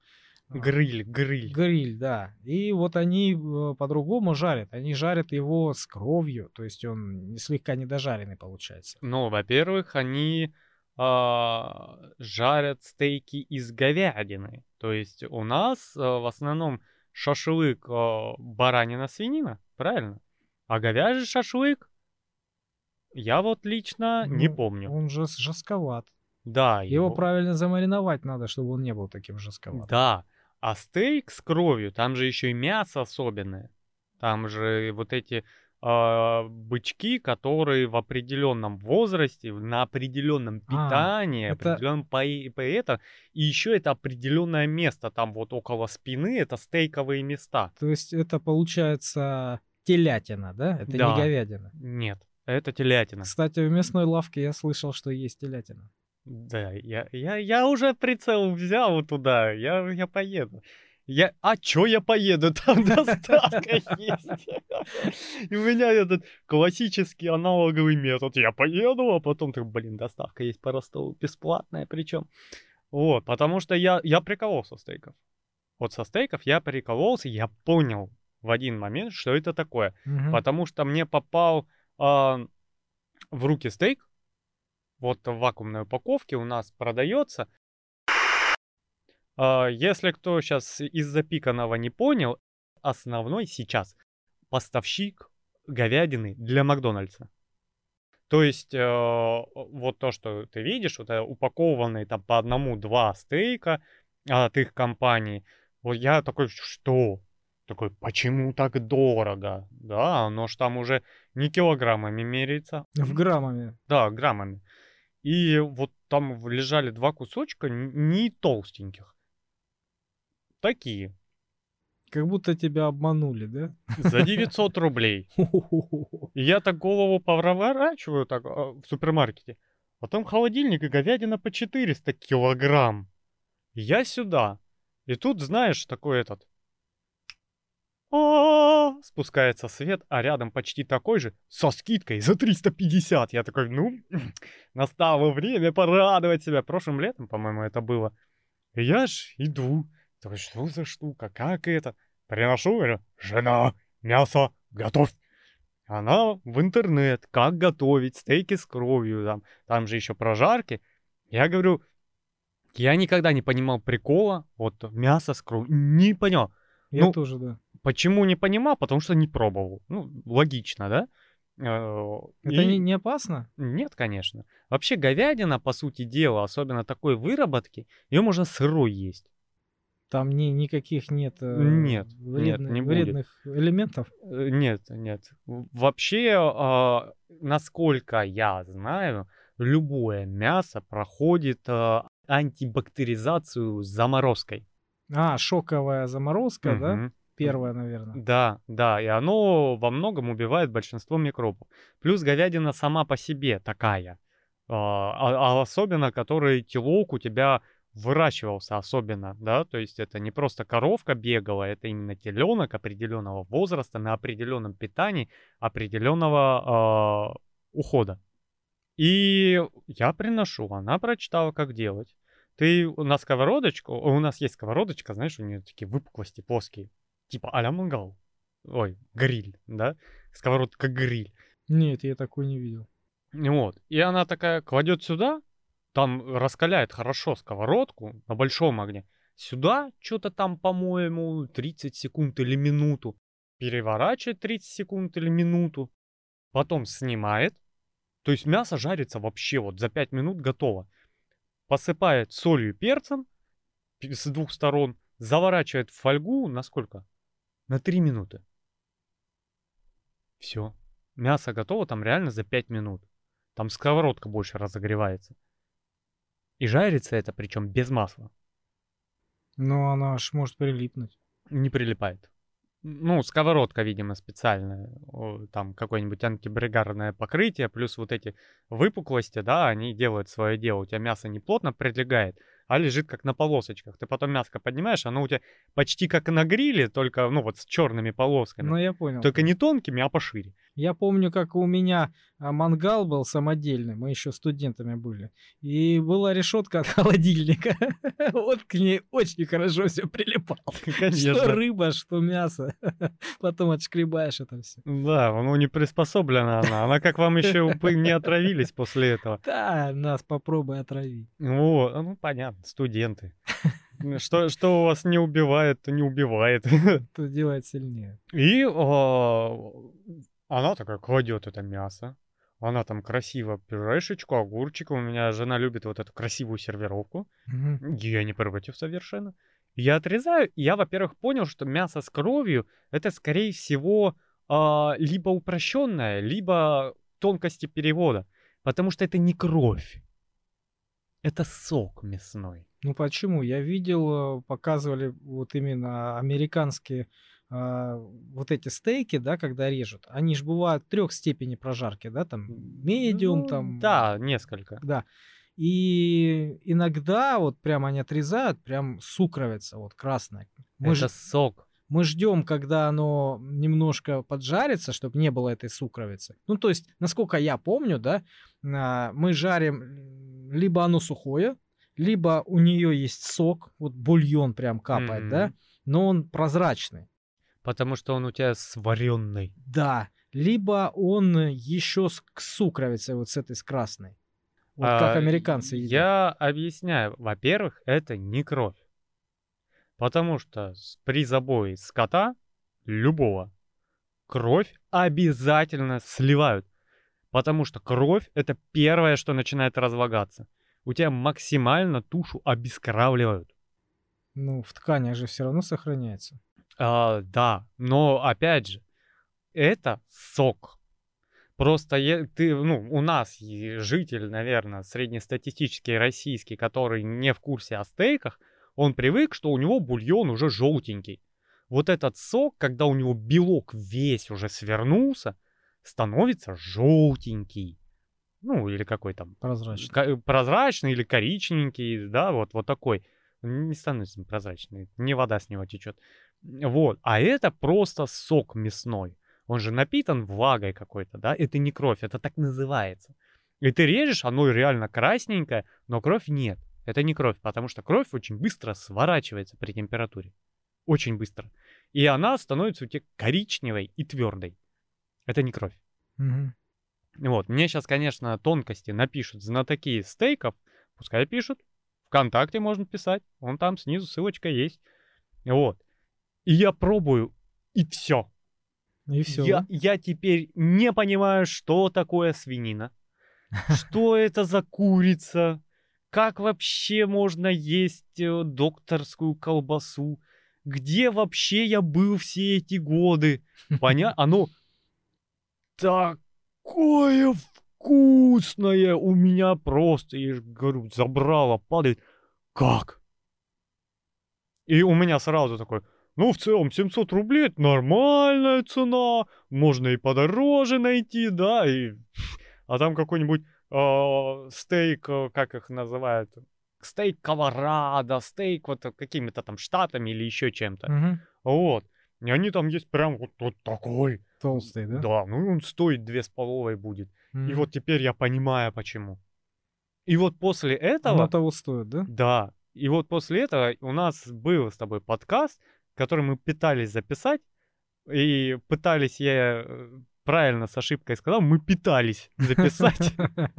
А, Гриль, гриль. Гриль, да. И вот они э, по-другому жарят. Они жарят его с кровью, то есть он слегка недожаренный получается. Ну, во-первых, они а, жарят стейки из говядины. То есть у нас а, в основном шашлык а, баранина, свинина, правильно? А говяжий шашлык я вот лично не Ну, помню. Он же жестковат. Да, Его правильно замариновать надо, чтобы он не был таким жестковатым. Да, а стейк с кровью, там же еще и мясо особенное. Там же вот эти бычки, которые в определенном возрасте, на определенном А, питании, это- определенном пои- поэта, и еще это определенное место, там вот около спины, это стейковые места. То есть это получается телятина, да? Это Да. не говядина. Нет, это телятина. Кстати, в мясной лавке я слышал, что есть телятина. Да, я, я, я уже прицел взял туда, я, я поеду. Я, а чё я поеду? Там доставка есть. И у меня этот классический аналоговый метод. Я поеду, а потом так, блин, доставка есть по Ростову, бесплатная причем. Вот, потому что я, я прикололся стейков. Вот со стейков я прикололся, я понял в один момент, что это такое. Мгм. Потому что мне попал а, в руки стейк, вот в вакуумной упаковке у нас продается. А, если кто сейчас из запиканного не понял, основной сейчас поставщик говядины для Макдональдса. То есть э, вот то, что ты видишь, вот это упакованные там по одному-два стейка от их компании. Вот я такой, что? Такой, почему так дорого? Да, оно ж там уже не килограммами меряется. В граммами. Да, граммами. И вот там лежали два кусочка не толстеньких. Такие. Как будто тебя обманули, да? За 900 рублей. И я так голову поворачиваю так а, в супермаркете. Потом холодильник и говядина по 400 килограмм. И Я сюда. И тут, знаешь, такой этот... «А-а-а!» Спускается свет, а рядом почти такой же, со скидкой за 350. Я такой, ну, настало время порадовать себя. Прошлым летом, по-моему, это было. И я ж иду. Такой, что за штука, как это? Приношу, говорю, жена, мясо готовь. Она в интернет, как готовить стейки с кровью, там, там же еще прожарки. Я говорю, я никогда не понимал прикола, вот мясо с кровью, не понял. Я Ну, тоже, да. Почему не понимал? Потому что не пробовал. Ну, логично, да? Э, Это и- не, не опасно? Нет, конечно. Вообще говядина, по сути дела, особенно такой выработки, ее можно сырой есть. Там ни, никаких нет, э, Нет, нет, вредных, не будет. вредных элементов? Э, Нет, нет. Вообще, а, насколько я знаю, любое мясо проходит а, антибактеризацию с заморозкой. А, шоковая заморозка, да? Мгм. Первая, наверное. Да, да, и оно во многом убивает большинство микробов. Плюс говядина сама по себе такая. А, а- а особенно, который телок у тебя выращивался особенно, да, то есть это не просто коровка бегала, это именно теленок определенного возраста, на определенном питании, определенного а, ухода. И я приношу, она прочитала, как делать. Ты на сковородочку, у нас есть сковородочка, знаешь, у нее такие выпуклости плоские, типа а-ля мангал. Ой, гриль, да? Сковородка гриль. Нет, я такой не видел. Вот. И она такая кладет сюда, там раскаляет хорошо сковородку на большом огне. Сюда что-то там, по-моему, 30 секунд или минуту. Переворачивает 30 секунд или минуту. Потом снимает. То есть мясо жарится вообще вот за 5 минут готово. Посыпает солью и перцем с двух сторон. Заворачивает в фольгу на сколько? На 3 минуты. Все. Мясо готово там реально за 5 минут. Там сковородка больше разогревается. И жарится это, причем без масла. Но она аж может прилипнуть. Не прилипает. Ну, сковородка, видимо, специальная. Там какое-нибудь антибригарное покрытие, плюс вот эти выпуклости, да, они делают свое дело. У тебя мясо не плотно прилегает, а лежит как на полосочках. Ты потом мяско поднимаешь, оно у тебя почти как на гриле, только, ну, вот с черными полосками. Ну, я понял. Только не тонкими, а пошире. Я помню, как у меня а, мангал был самодельный, мы еще студентами были, и была решетка от холодильника. Вот к ней очень хорошо все прилипало. Что Конечно. рыба, что мясо. Потом отшкребаешь это все. Да, ну не приспособлена она. Она как вам еще не отравились после этого. Да, нас попробуй отравить. Вот, ну понятно, студенты. Что, что у вас не убивает, то не убивает. То делает сильнее. И а, она такая кладет это мясо. Она там красиво пюрешечку, огурчик. У меня жена любит вот эту красивую сервировку. Мгм. Я не против совершенно. Я отрезаю, и я, во-первых, понял, что мясо с кровью это, скорее всего, а, либо упрощенное, либо тонкости перевода. Потому что это не кровь. Это сок мясной. Ну почему? Я видел, э, показывали вот именно американские а, вот эти стейки, да, когда режут. Они же бывают трех степеней прожарки, да, там медиум, Ну, там Да, несколько. Да. И иногда вот прям они отрезают, прям сукровица вот красная. Мы, это ж- сок. мы ждем, когда оно немножко поджарится, чтобы не было этой сукровицы. Ну, то есть, насколько я помню, да, а, мы жарим либо оно сухое, либо у нее есть сок, вот бульон прям капает, да, Мгм. но он прозрачный. Потому что он у тебя сваренный. Да, либо он еще с сукровицей вот с этой с красной. Вот А, как американцы едят. Я объясняю. Во-первых, это не кровь. Потому что при забое скота, любого, кровь обязательно сливают. Потому что кровь это первое, что начинает разлагаться. У тебя максимально тушу обескравливают. Ну, в тканях же все равно сохраняется. А, да, но опять же, это сок. Просто е- ты, ну, у нас житель, наверное, среднестатистический российский, который не в курсе о стейках, он привык, что у него бульон уже желтенький. Вот этот сок, когда у него белок весь уже свернулся, становится желтенький. Ну, или какой там Прозрачно. ка- прозрачный или коричневенький, да, вот, вот такой. Не становится прозрачный, не вода с него течет. Вот, а это просто сок мясной. Он же напитан влагой какой-то, да, это не кровь, это так называется. И ты режешь, оно реально красненькое, но кровь нет. Это не кровь, потому что кровь очень быстро сворачивается при температуре. Очень быстро. И она становится у тебя коричневой и твердой. Это не кровь. Мгм. Вот, мне сейчас, конечно, тонкости напишут знатоки стейков, пускай пишут. Вконтакте можно писать, вон там снизу ссылочка есть. Вот. И я пробую, и все. И все. Я, я теперь не понимаю, что такое свинина, что это за курица, как вообще можно есть э, докторскую колбасу, где вообще я был все эти годы. Понятно? Оно такое вкусное у меня просто, я же говорю, забрало, падает. Как? И у меня сразу такой, ну, в целом, 700 рублей это нормальная цена, можно и подороже найти, да, и... А там какой-нибудь э, стейк, как их называют, стейк Колорадо, стейк вот какими-то там штатами или еще чем-то. Мгм. Вот. И они там есть прям вот, вот такой. Толстый, да? Да, ну и он стоит две с половой будет. И Мгм. вот теперь я понимаю, почему. И вот после этого... Оно того стоит, да? Да. И вот после этого у нас был с тобой подкаст, который мы пытались записать. И пытались, я э, правильно с ошибкой сказал, мы пытались записать.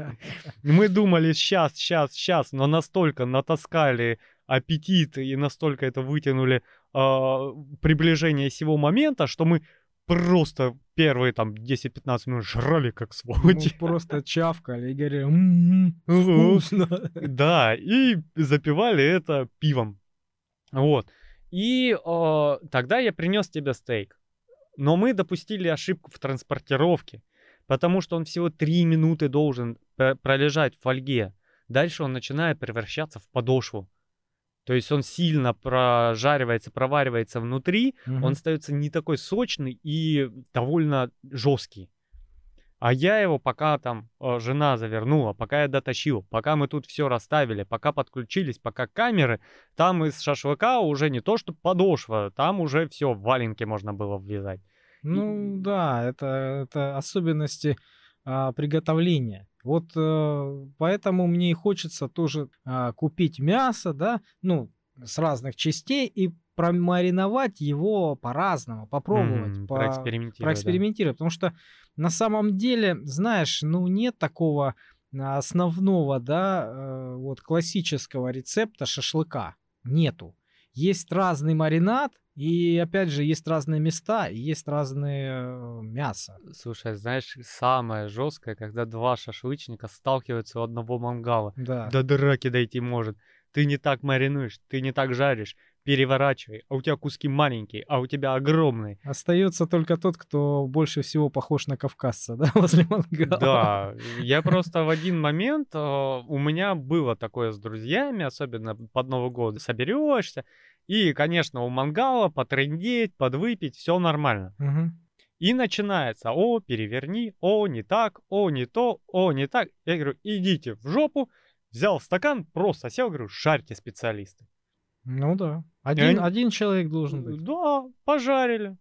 Мы думали, сейчас, сейчас, сейчас, но настолько натаскали аппетит и настолько это вытянули а, приближение сего момента, что мы просто первые там 10-15 минут жрали как Мы сволочи. просто чавкали и говорили, «М, Ага. вкусно. Да, и запивали это пивом. Вот. И э, тогда я принес тебе стейк. Но мы допустили ошибку в транспортировке, потому что он всего 3 минуты должен пр- пролежать в фольге. Дальше он начинает превращаться в подошву. То есть он сильно прожаривается, проваривается внутри, Мгм. он остается не такой сочный и довольно жесткий. А я его пока там э, жена завернула, пока я дотащил, пока мы тут все расставили, пока подключились, пока камеры, там из шашлыка уже не то что подошва, там уже все валенки можно было ввязать. Ну да, это, это особенности а, приготовления. Вот э, поэтому мне и хочется тоже а, купить мясо, да, ну, с разных частей и промариновать его по-разному, попробовать, М, по- проэкспериментировать, да. проэкспериментировать. Потому что на самом деле, знаешь, ну нет такого а, основного, да, э, вот классического рецепта шашлыка. Нету. Есть разный маринад, и опять же, есть разные места, и есть разные э, мясо. Слушай, знаешь, самое жесткое, когда два шашлычника сталкиваются у одного мангала. Да. До драки дойти может. Ты не так маринуешь, ты не так жаришь, переворачивай, а у тебя куски маленькие, а у тебя огромные. Остается только тот, кто больше всего похож на кавказца, да, возле мангала. Да, я просто в один момент, э, у меня было такое с друзьями, особенно под Новый год, соберешься, и, конечно, у мангала потрындеть, подвыпить, все нормально. И начинается, о, переверни, о, не так, о, не то, о, не так. Я говорю, идите в жопу, взял стакан, просто сел, говорю, жарьте специалисты. Ну да. Один, они- один человек должен быть. Да, пожарили.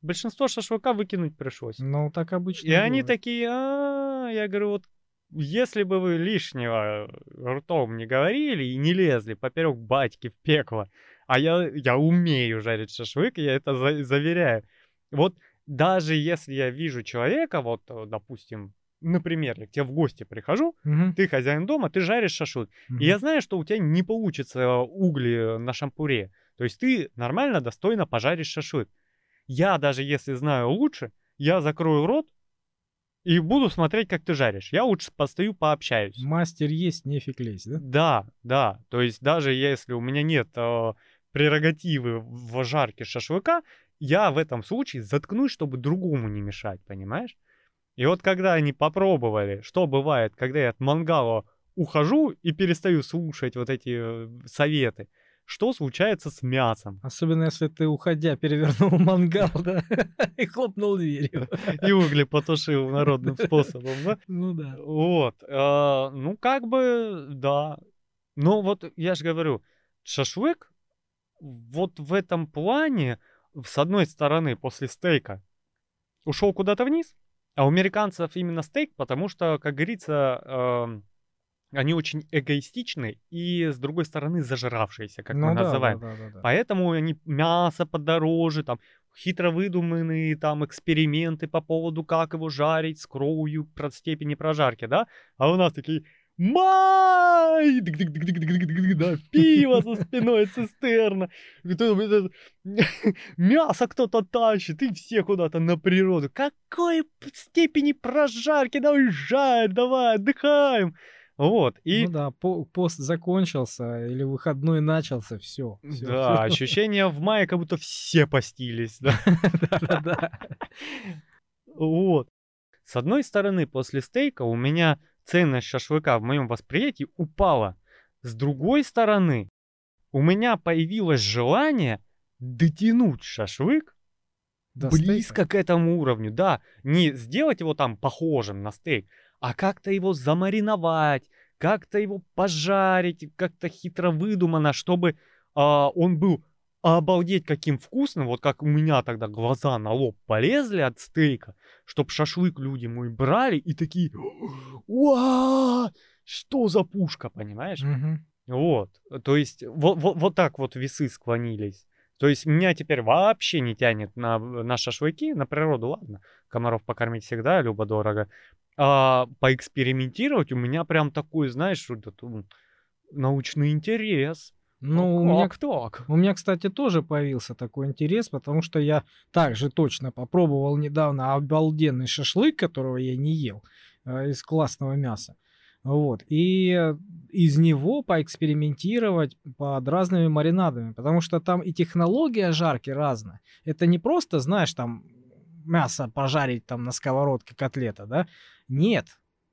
Большинство шашлыка выкинуть пришлось. Ну, так обычно И они бывает. такие, а я говорю, вот если бы вы лишнего ртом не говорили и не лезли поперек батьки в пекло, а я, я умею жарить шашлык, я это за- заверяю. Вот даже если я вижу человека, вот, допустим, например, я к тебе в гости прихожу, Мгм. ты хозяин дома, ты жаришь шашлык, Мгм. и я знаю, что у тебя не получится угли на шампуре. То есть ты нормально, достойно пожаришь шашлык. Я даже если знаю лучше, я закрою рот и буду смотреть, как ты жаришь. Я лучше постою, пообщаюсь. Мастер есть, нефиг лезть, да? Да, да. То есть даже если у меня нет э, прерогативы в жарке шашлыка, я в этом случае заткнусь, чтобы другому не мешать, понимаешь? И вот когда они попробовали, что бывает, когда я от мангала ухожу и перестаю слушать вот эти э, советы, что случается с мясом? Особенно если ты, уходя, перевернул мангал, да, и хлопнул дверью. И угли потушил народным способом, да? Ну да. Вот, э, ну как бы, да. Но вот я же говорю, шашлык вот в этом плане, с одной стороны, после стейка ушел куда-то вниз, а у американцев именно стейк, потому что, как говорится, эм, они очень эгоистичны и, с другой стороны, зажравшиеся, как мы Ну да, называем. да, да, да, да. Поэтому они мясо подороже, там хитро выдуманные там эксперименты по поводу, как его жарить с кровью про степени прожарки, да? А у нас такие Май! Да, пиво за спиной, цистерна. Мясо кто-то тащит, и все куда-то на природу. Какой степени прожарки? Давай жарь, давай, отдыхаем. Вот, и Ну да, по- пост закончился или выходной начался, все. да, ощущение в мае, как будто все постились, да. Да-да-да. Вот. С одной стороны, после стейка у меня ценность шашлыка в моем восприятии упала. С другой стороны, у меня появилось желание дотянуть шашлык До близко стейка. к этому уровню. Да, не сделать его там похожим на стейк, а как-то его замариновать, как-то его пожарить, как-то хитро выдумано, чтобы а, он был обалдеть каким вкусным, вот как у меня тогда глаза на лоб полезли от стейка, чтоб шашлык люди мой брали и такие, «Уа! Что за пушка, понимаешь? Мгм. Вот, то есть вот, вот, вот так вот весы склонились. То есть меня теперь вообще не тянет на, на шашлыки, на природу, ладно. Комаров покормить всегда любо-дорого. А поэкспериментировать у меня прям такой, знаешь, вот научный интерес. Ну, у меня, так? у меня, кстати, тоже появился такой интерес, потому что я также точно попробовал недавно обалденный шашлык, которого я не ел, э, из классного мяса. Вот. И э, из него поэкспериментировать под разными маринадами, потому что там и технология жарки разная. Это не просто, знаешь, там мясо пожарить там на сковородке котлета, да? Нет.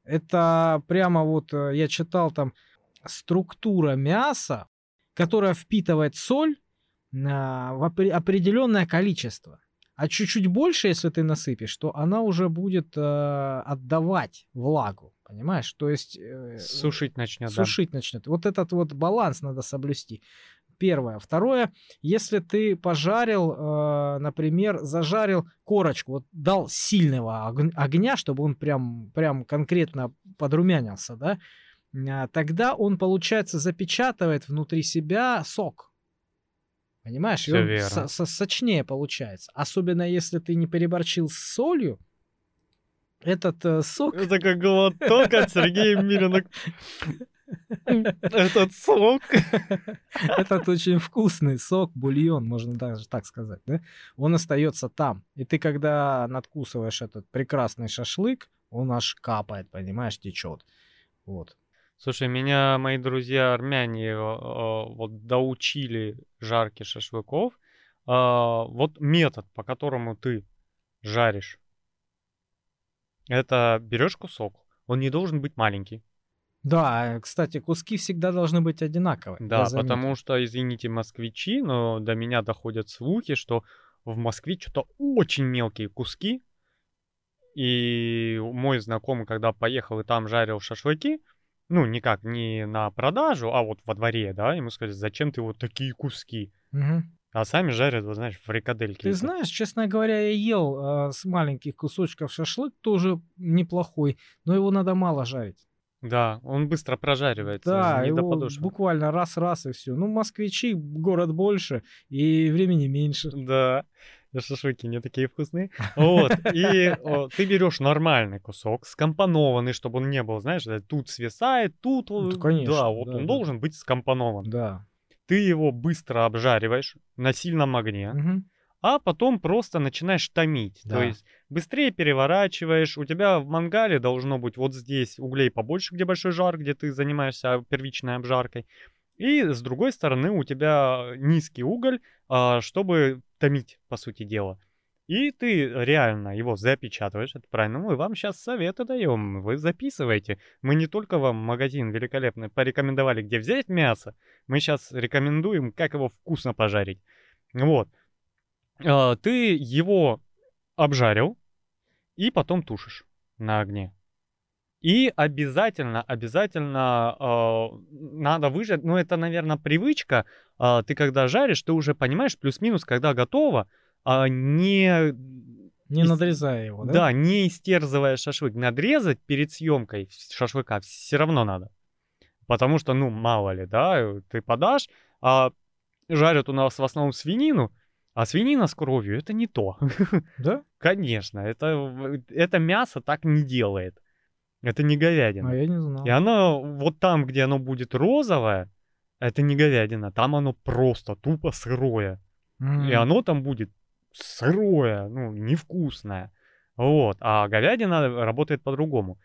Это прямо вот э, я читал там структура мяса, которая впитывает соль а, в опре- определенное количество. А чуть-чуть больше, если ты насыпешь, то она уже будет э, отдавать влагу, понимаешь? То есть э, Сушить начнет, да. сушить начнет. Вот этот вот баланс надо соблюсти. Первое. Второе, если ты пожарил, э, например, зажарил корочку, вот дал сильного ог- огня, чтобы он прям, прям конкретно подрумянился, да, тогда он, получается, запечатывает внутри себя сок. Понимаешь? И Всё он верно. со- сочнее получается. Особенно если ты не переборчил с солью, этот э, сок... Это как глоток от Сергея Мирина. Этот сок. Этот очень вкусный сок, бульон, можно даже так сказать, да? Он остается там. И ты, когда надкусываешь этот прекрасный шашлык, он аж капает, понимаешь, течет. Вот. Слушай, меня мои друзья армяне э, вот доучили жарки шашлыков. А, Вот метод, по которому ты жаришь. Это берешь кусок, он не должен быть маленький. Да, э, кстати, куски всегда должны быть одинаковые. Да, потому что, извините, москвичи, но до меня доходят слухи, что в Москве что-то очень мелкие куски. И мой знакомый, когда поехал и там жарил шашлыки, ну, никак не на продажу, а вот во дворе, да, ему сказали, зачем ты вот такие куски? Мгм. А сами жарят, вот знаешь, фрикадельки. Ты знаешь, честно говоря, я ел э, с маленьких кусочков шашлык, тоже неплохой, но его надо мало жарить. Да, он быстро прожаривается, Да, не до его подошвы. буквально раз-раз и все. Ну, москвичи, город больше, и времени меньше. Да шашлыки не такие вкусные. Вот, и о, ты берешь нормальный кусок, скомпонованный, чтобы он не был, знаешь, тут свисает, тут... Ну, конечно, да, вот да, он да. должен быть скомпонован. Да. Ты его быстро обжариваешь на сильном огне, Мгм. а потом просто начинаешь томить. То Да. есть быстрее переворачиваешь, у тебя в мангале должно быть вот здесь углей побольше, где большой жар, где ты занимаешься первичной обжаркой. И с другой стороны у тебя низкий уголь, а, чтобы томить, по сути дела. И ты реально его запечатываешь, это правильно. Мы вам сейчас советы даем, вы записывайте. Мы не только вам магазин великолепный порекомендовали, где взять мясо, мы сейчас рекомендуем, как его вкусно пожарить. Вот. А, Ты его обжарил и потом тушишь на огне. И обязательно, обязательно э, надо выжать. Ну, это, наверное, привычка. А, ты когда жаришь, ты уже понимаешь плюс-минус, когда готово, а не Не надрезая его, да? да, не истерзывая шашлык. Надрезать перед съемкой шашлыка все равно надо. Потому что, ну, мало ли, да, э, ты подашь, а жарят у нас в основном свинину, а свинина с кровью это не то. Да? Конечно, это, это мясо так не делает. Это не говядина. А я не знал. И оно вот там, где оно будет розовое, это не говядина, там оно просто тупо сырое. И М. оно там будет сырое, ну, невкусное. Вот. А говядина работает по-другому.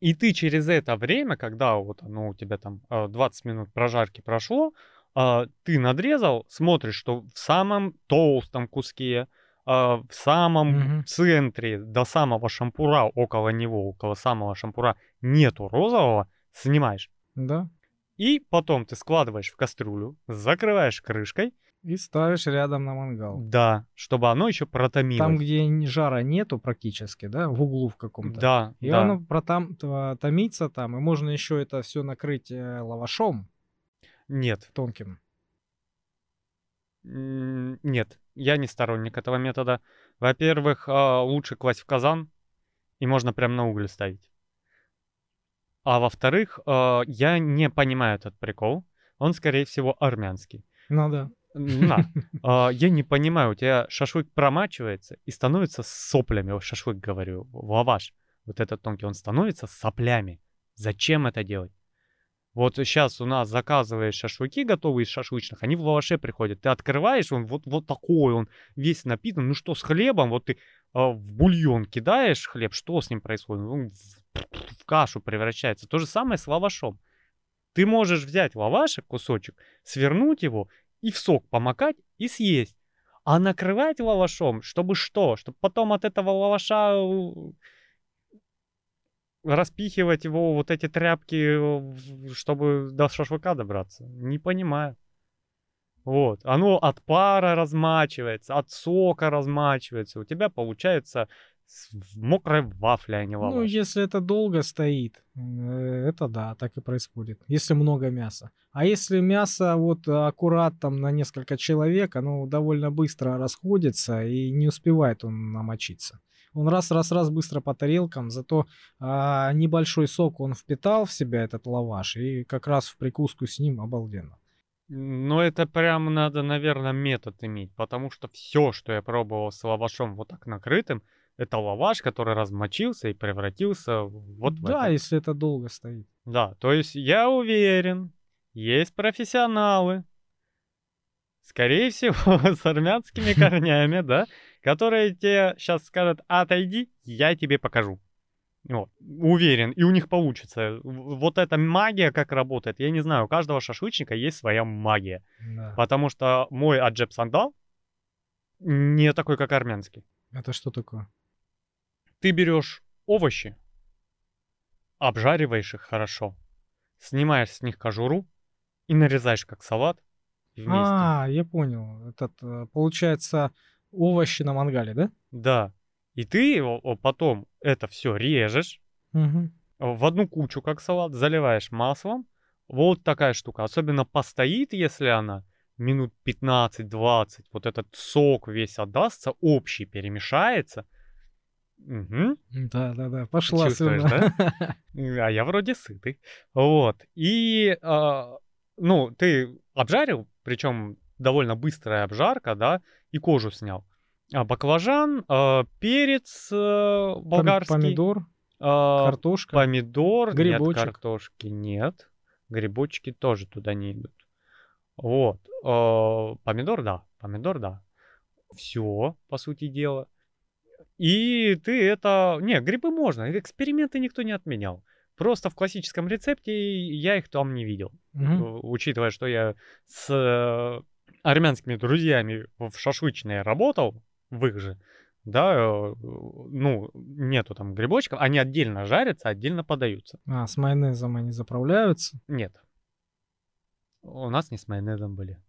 И ты через это время, когда вот оно у тебя там а, 20 минут прожарки прошло, а, ты надрезал, смотришь, что в самом толстом куске, в самом Мгм. центре, до самого шампура, около него, около самого шампура нету розового, снимаешь. Да. И потом ты складываешь в кастрюлю, закрываешь крышкой, И ставишь рядом на мангал. да, чтобы оно еще протомилось. Там, где жара нету практически, да, в углу в каком-то. Да, И да. оно протам, тва- томится там, и можно еще это все накрыть э, лавашом Нет, тонким. Нет, я не сторонник этого метода. Во-первых, а, лучше класть в казан, и можно прям на уголь ставить. А во-вторых, а, я не понимаю этот прикол. Он, скорее всего, армянский. Ну да. На. А, Я не понимаю, у тебя шашлык промачивается и становится соплями. Шашлык, говорю, лаваш. Вот этот тонкий, он становится соплями. Зачем это делать? Вот сейчас у нас заказываешь шашлыки готовые из шашлычных, они в лаваше приходят. Ты открываешь, он вот, вот такой, он весь напитан. Ну что с хлебом? Вот ты а, в бульон кидаешь хлеб, что с ним происходит? Он в, в кашу превращается. То же самое с лавашом. Ты можешь взять лавашек, кусочек, свернуть его и в сок помакать и съесть. А накрывать лавашом, чтобы что? Чтобы потом от этого лаваша э, распихивать его вот эти тряпки, чтобы до шашлыка добраться. Не понимаю. Вот. Оно от пара размачивается, от сока размачивается. У тебя получается мокрая вафля, а не Ну, лаваш. если это долго стоит, э, это да, так и происходит. Если много мяса. А если мясо вот аккурат там на несколько человек, оно довольно быстро расходится и не успевает он намочиться. Он раз-раз-раз быстро по тарелкам, зато а, небольшой сок он впитал в себя этот лаваш, и как раз в прикуску с ним обалденно. Но это прям надо, наверное, метод иметь, потому что все, что я пробовал с лавашом вот так накрытым, это лаваш, который размочился и превратился вот в да, если это долго стоит. Да, то есть я уверен, есть профессионалы, скорее всего, с армянскими корнями, да, которые тебе сейчас скажут, отойди, я тебе покажу. Вот, уверен, и у них получится. Вот эта магия как работает, я не знаю, у каждого шашлычника есть своя магия. Да. Потому что мой аджеп сандал не такой, как армянский. Это что такое? Ты берешь овощи, обжариваешь их хорошо, снимаешь с них кожуру и нарезаешь как салат вместе. А, я понял. Этот, э, получается, овощи на мангале, да? Да. И ты потом это все режешь Мгм. в одну кучу, как салат, заливаешь маслом. Вот такая штука. Особенно постоит, если она минут 15-20, вот этот сок весь отдастся, общий перемешается. Мгм. Да, да, да. Пошла Чувствуешь, слюна. А я вроде сытый. Вот. И, а, ну, ты обжарил, причем довольно быстрая обжарка, да, и кожу снял. А баклажан, а, перец э, болгарский, Помидор, а, картошка. помидор, Грибочек. нет картошки, нет. Грибочки тоже туда не идут. Вот. а, помидор, да, помидор, да. Все, по сути дела. И ты это... Не, грибы можно, эксперименты никто не отменял. Просто в классическом рецепте я их там не видел. Э, Учитывая, что я с э, армянскими друзьями в шашлычной работал, в их же, да, э, ну, нету там грибочков, они отдельно жарятся, отдельно подаются. А, с майонезом они заправляются. Нет. У нас не с майонезом были.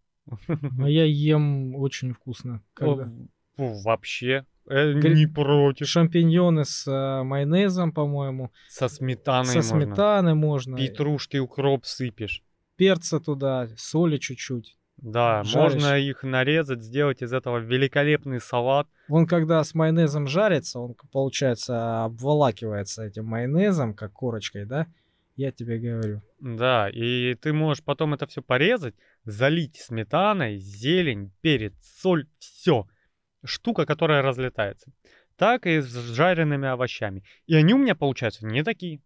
А я ем очень вкусно. когда- Вообще, э, Гри- не против. Шампиньоны с э, майонезом, по-моему. Со сметаной Со можно. сметаной можно. Петрушки, укроп сыпешь. Перца туда, соли чуть-чуть. Да, Жаришь. можно их нарезать, сделать из этого великолепный салат. Он когда с майонезом жарится, он, получается, обволакивается этим майонезом, как корочкой, да? Я тебе говорю. Да, и ты можешь потом это все порезать, залить сметаной, зелень, перец, соль, все. Штука, которая разлетается. так и с жареными овощами. И они у меня получаются не такие.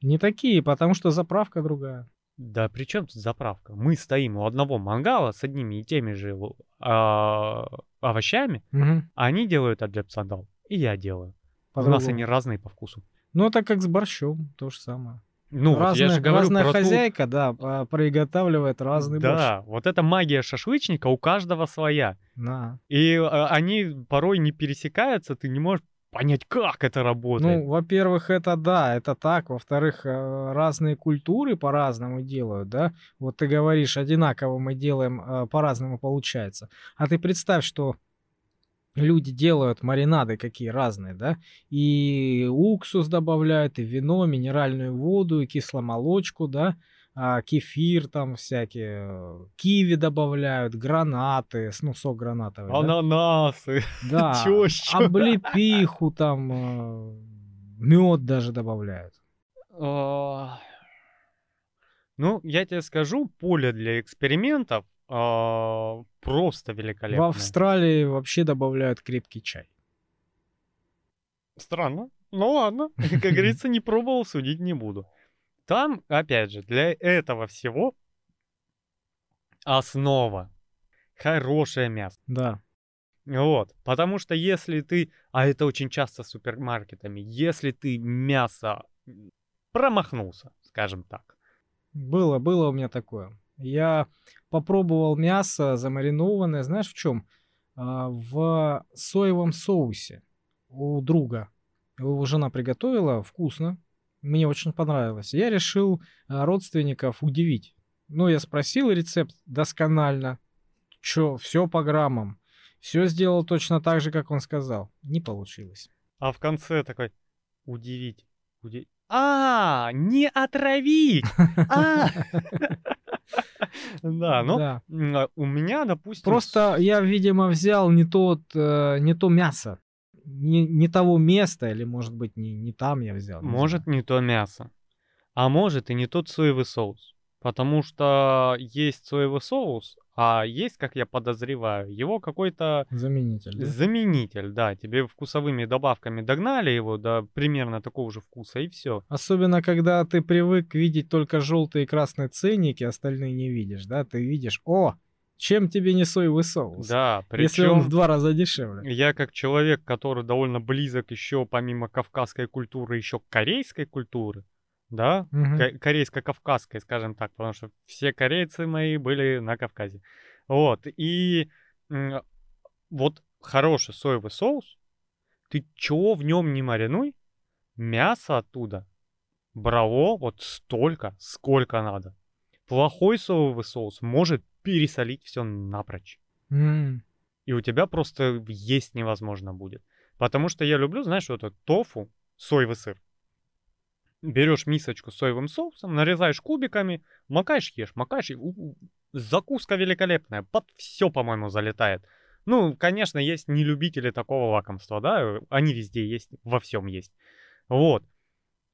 Не такие, потому что заправка другая. Да при чем тут заправка? Мы стоим у одного мангала с одними и теми же а, овощами, Мгм. а они делают аджеп-сандал, и я делаю. У нас По-другому. они разные по вкусу. Ну, это как с борщом, то же самое. Ну, вот разная я же говорю разная про ту- хозяйка, да, по- приготавливает разный борщ. Да, вот эта магия шашлычника у каждого своя. Да. И а, они порой не пересекаются, ты не можешь понять, как это работает. Ну, во-первых, это да, это так. Во-вторых, э, разные культуры по-разному делают, да. Вот ты говоришь, одинаково мы делаем, э, по-разному получается. А ты представь, что люди делают маринады какие разные, да, и уксус добавляют, и вино, минеральную воду, и кисломолочку, да, а, кефир там всякие, киви добавляют, гранаты, ну, сок гранатовый. Ананасы, Да, тещу. облепиху там, мед даже добавляют. А, Ну, я тебе скажу, поле для экспериментов а, просто В великолепное. Австралии вообще добавляют крепкий чай. Странно. Ну ладно, как говорится, не пробовал, судить не буду. Там, опять же, для этого всего основа. Хорошее мясо. Да. Вот, потому что если ты, а это очень часто с супермаркетами, если ты мясо промахнулся, скажем так, Было, было у меня такое. Я попробовал мясо замаринованное, знаешь, в чем? В соевом соусе у друга. Его жена приготовила, вкусно. Мне очень понравилось. Я решил а, родственников удивить. Ну, я спросил рецепт досконально. Чё, все по граммам. Все сделал точно так же, как он сказал. Не получилось. а в конце такой, удивить, удивить. А, не отравить! А! Да, ну, Да. а у меня, допустим... Просто я, видимо, взял не тот, э, не то мясо, не, не того места, или, может быть, не, не там я взял. не Может, знаю. не то мясо. А может и не тот соевый соус. Потому что есть соевый соус, а есть, как я подозреваю, его какой-то Заменитель. да? заменитель. Да, тебе вкусовыми добавками догнали его до примерно такого же вкуса, и все. Особенно, когда ты привык видеть только желтые и красные ценники, остальные не видишь, да? Ты видишь, о, чем тебе не соевый соус? Да, Если он в причем два раза дешевле. я как человек, который довольно близок еще помимо кавказской культуры, еще к корейской культуры, да, ко- корейско-кавказской, скажем так, потому что все корейцы мои были на Кавказе. Вот, и вот хороший соевый соус, ты чего в нем не маринуй, мясо оттуда брало вот столько, сколько надо. Плохой соевый соус может пересолить все напрочь. М, И у тебя просто есть невозможно будет. Потому что я люблю, знаешь, вот это тофу, соевый сыр. Берешь мисочку с соевым соусом, нарезаешь кубиками, макаешь, ешь, макаешь, и у- у- закуска великолепная, под все, по-моему, залетает. Ну, конечно, есть не любители такого лакомства, да, они везде есть, во всем есть. Вот.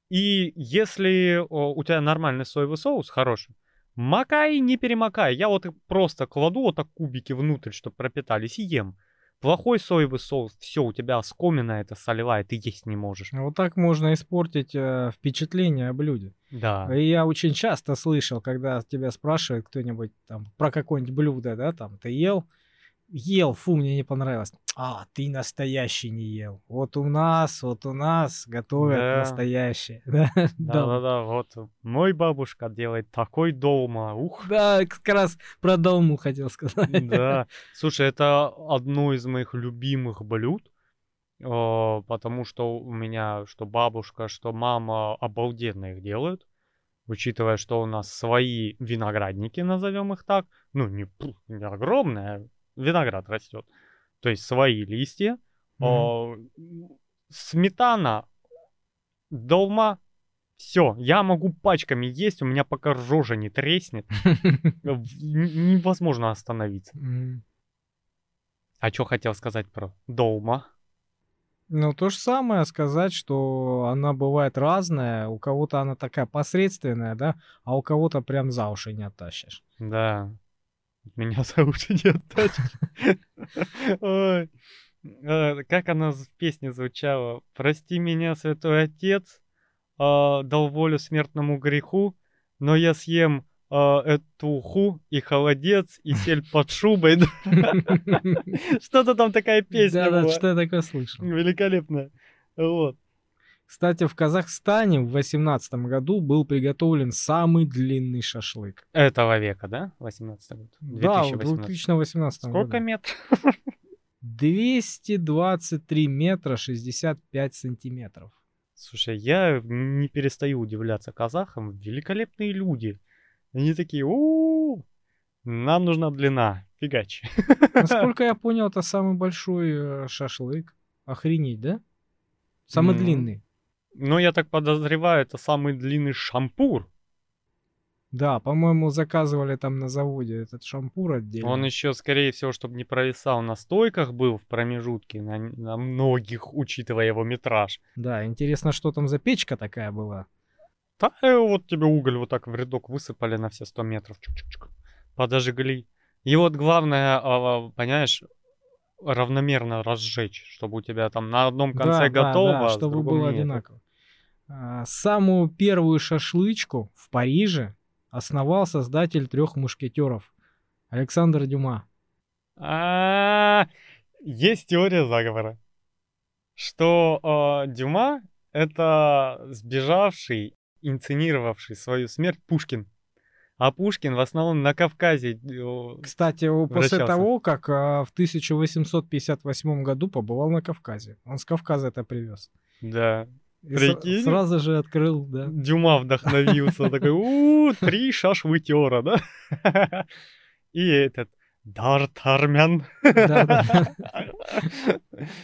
И если о, у тебя нормальный соевый соус, хороший, макай, не перемакай. Я вот просто кладу вот так кубики внутрь, чтобы пропитались, и ем. Плохой соевый соус, все, у тебя оскомина это солевая, ты есть не можешь. Вот так можно испортить э, впечатление о блюде. Да. И я очень часто слышал, когда тебя спрашивает кто-нибудь там про какое-нибудь блюдо, да, там, ты ел? Ел, фу, мне не понравилось. А, ты настоящий не ел. Вот у нас, вот у нас готовят Да. настоящее. Да, да. Да-да-да, вот мой бабушка делает такой долма, ух. Да, как раз про долму хотел сказать. Да. Слушай, это одно из моих любимых блюд, э, потому что у меня что бабушка, что мама обалденно их делают. Учитывая, что у нас свои виноградники, назовем их так, ну не, не огромные, а виноград растет. То есть свои листья, Мгм. О, сметана, долма, все, я могу пачками есть, у меня пока рожа не треснет, н- невозможно остановиться. А что хотел сказать про долма? Ну, то же самое сказать, что она бывает разная. У кого-то она такая посредственная, да, а у кого-то прям за уши не оттащишь. Да, меня за уши не оттащишь. Ой. Э, как она в песне звучала? «Прости меня, святой отец, а, дал волю смертному греху, но я съем а, эту уху и холодец, и сель под шубой». Что-то там такая песня Да-да, была. что я такое слышал. Великолепная. Вот. Кстати, в Казахстане в 18 году был приготовлен самый длинный шашлык. Этого века, да? 18 год? Да, в 2018. 2018 Сколько году. метров? 223 метра 65 сантиметров. Слушай, я не перестаю удивляться казахам. Великолепные люди. Они такие, у нам нужна длина. Фигач. Насколько я понял, это самый большой э, шашлык. Охренеть, да? Самый Ну, длинный. Но я так подозреваю, это самый длинный шампур. Да, по-моему, заказывали там на заводе этот шампур отдельно. Он еще, скорее всего, чтобы не провисал на стойках, был в промежутке на, на многих, учитывая его метраж. Да, интересно, что там за печка такая была. Да, э, вот тебе уголь вот так в рядок высыпали на все 100 метров. Чук-чук-чук. Подожгли. И вот главное, а, понимаешь, равномерно разжечь, чтобы у тебя там на одном конце да, да, готово, да, а с чтобы было нет. одинаково. А, самую первую шашлычку в Париже основал создатель трех мушкетеров Александр Дюма. А, Есть теория заговора, что а, Дюма это сбежавший, инсценировавший свою смерть Пушкин. А Пушкин в основном на Кавказе э, Кстати, о- после Вращался. того, как а, в 1858 году побывал на Кавказе. Он с Кавказа это привез. да, И Прикинь? сразу же открыл, да. Дюма вдохновился, такой, у три шашлытера, да? И этот, Дартармян.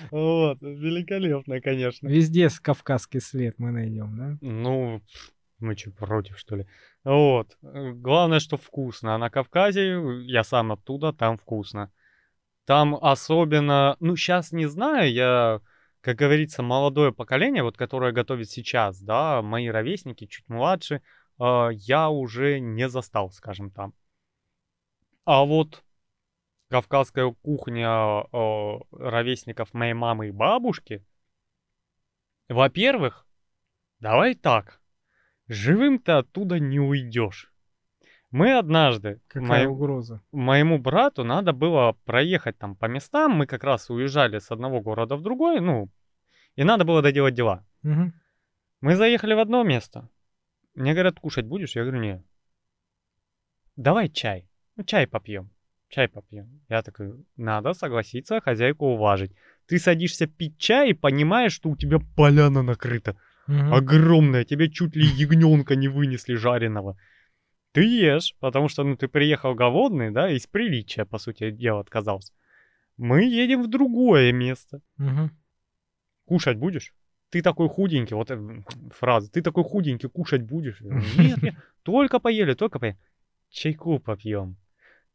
Вот, великолепно, конечно. Везде кавказский след мы найдем, да? Ну, мы что, против, что ли? Вот. э, Главное, что вкусно. А на Кавказе, я сам оттуда, там вкусно. Там особенно, ну, сейчас не знаю, я, как говорится, молодое поколение, вот, которое готовит сейчас, да, мои ровесники, чуть младше, э, я уже не застал, скажем там. А вот кавказская кухня э, ровесников моей мамы и бабушки, во-первых, давай так, живым ты оттуда не уйдешь. Мы однажды, Какая моей- угроза. моему брату надо было проехать там по местам, мы как раз уезжали с одного города в другой, ну, и надо было доделать дела. Мгм. Мы заехали в одно место. Мне говорят, кушать будешь? Я говорю, не. Давай чай. Ну, чай попьем. Чай попьем. Я такой, надо согласиться хозяйку уважить. Ты садишься пить чай и понимаешь, что у тебя поляна накрыта. Мгм. Огромная. Тебе чуть ли ягненка не вынесли жареного. Ты ешь, потому что, ну, ты приехал голодный, да, из приличия, по сути дела, отказался. Мы едем в другое место. Мгм. Кушать будешь? Ты такой худенький, вот э, фраза, ты такой худенький, кушать будешь? Я Нет, нет, только поели, только поели. Чайку попьем.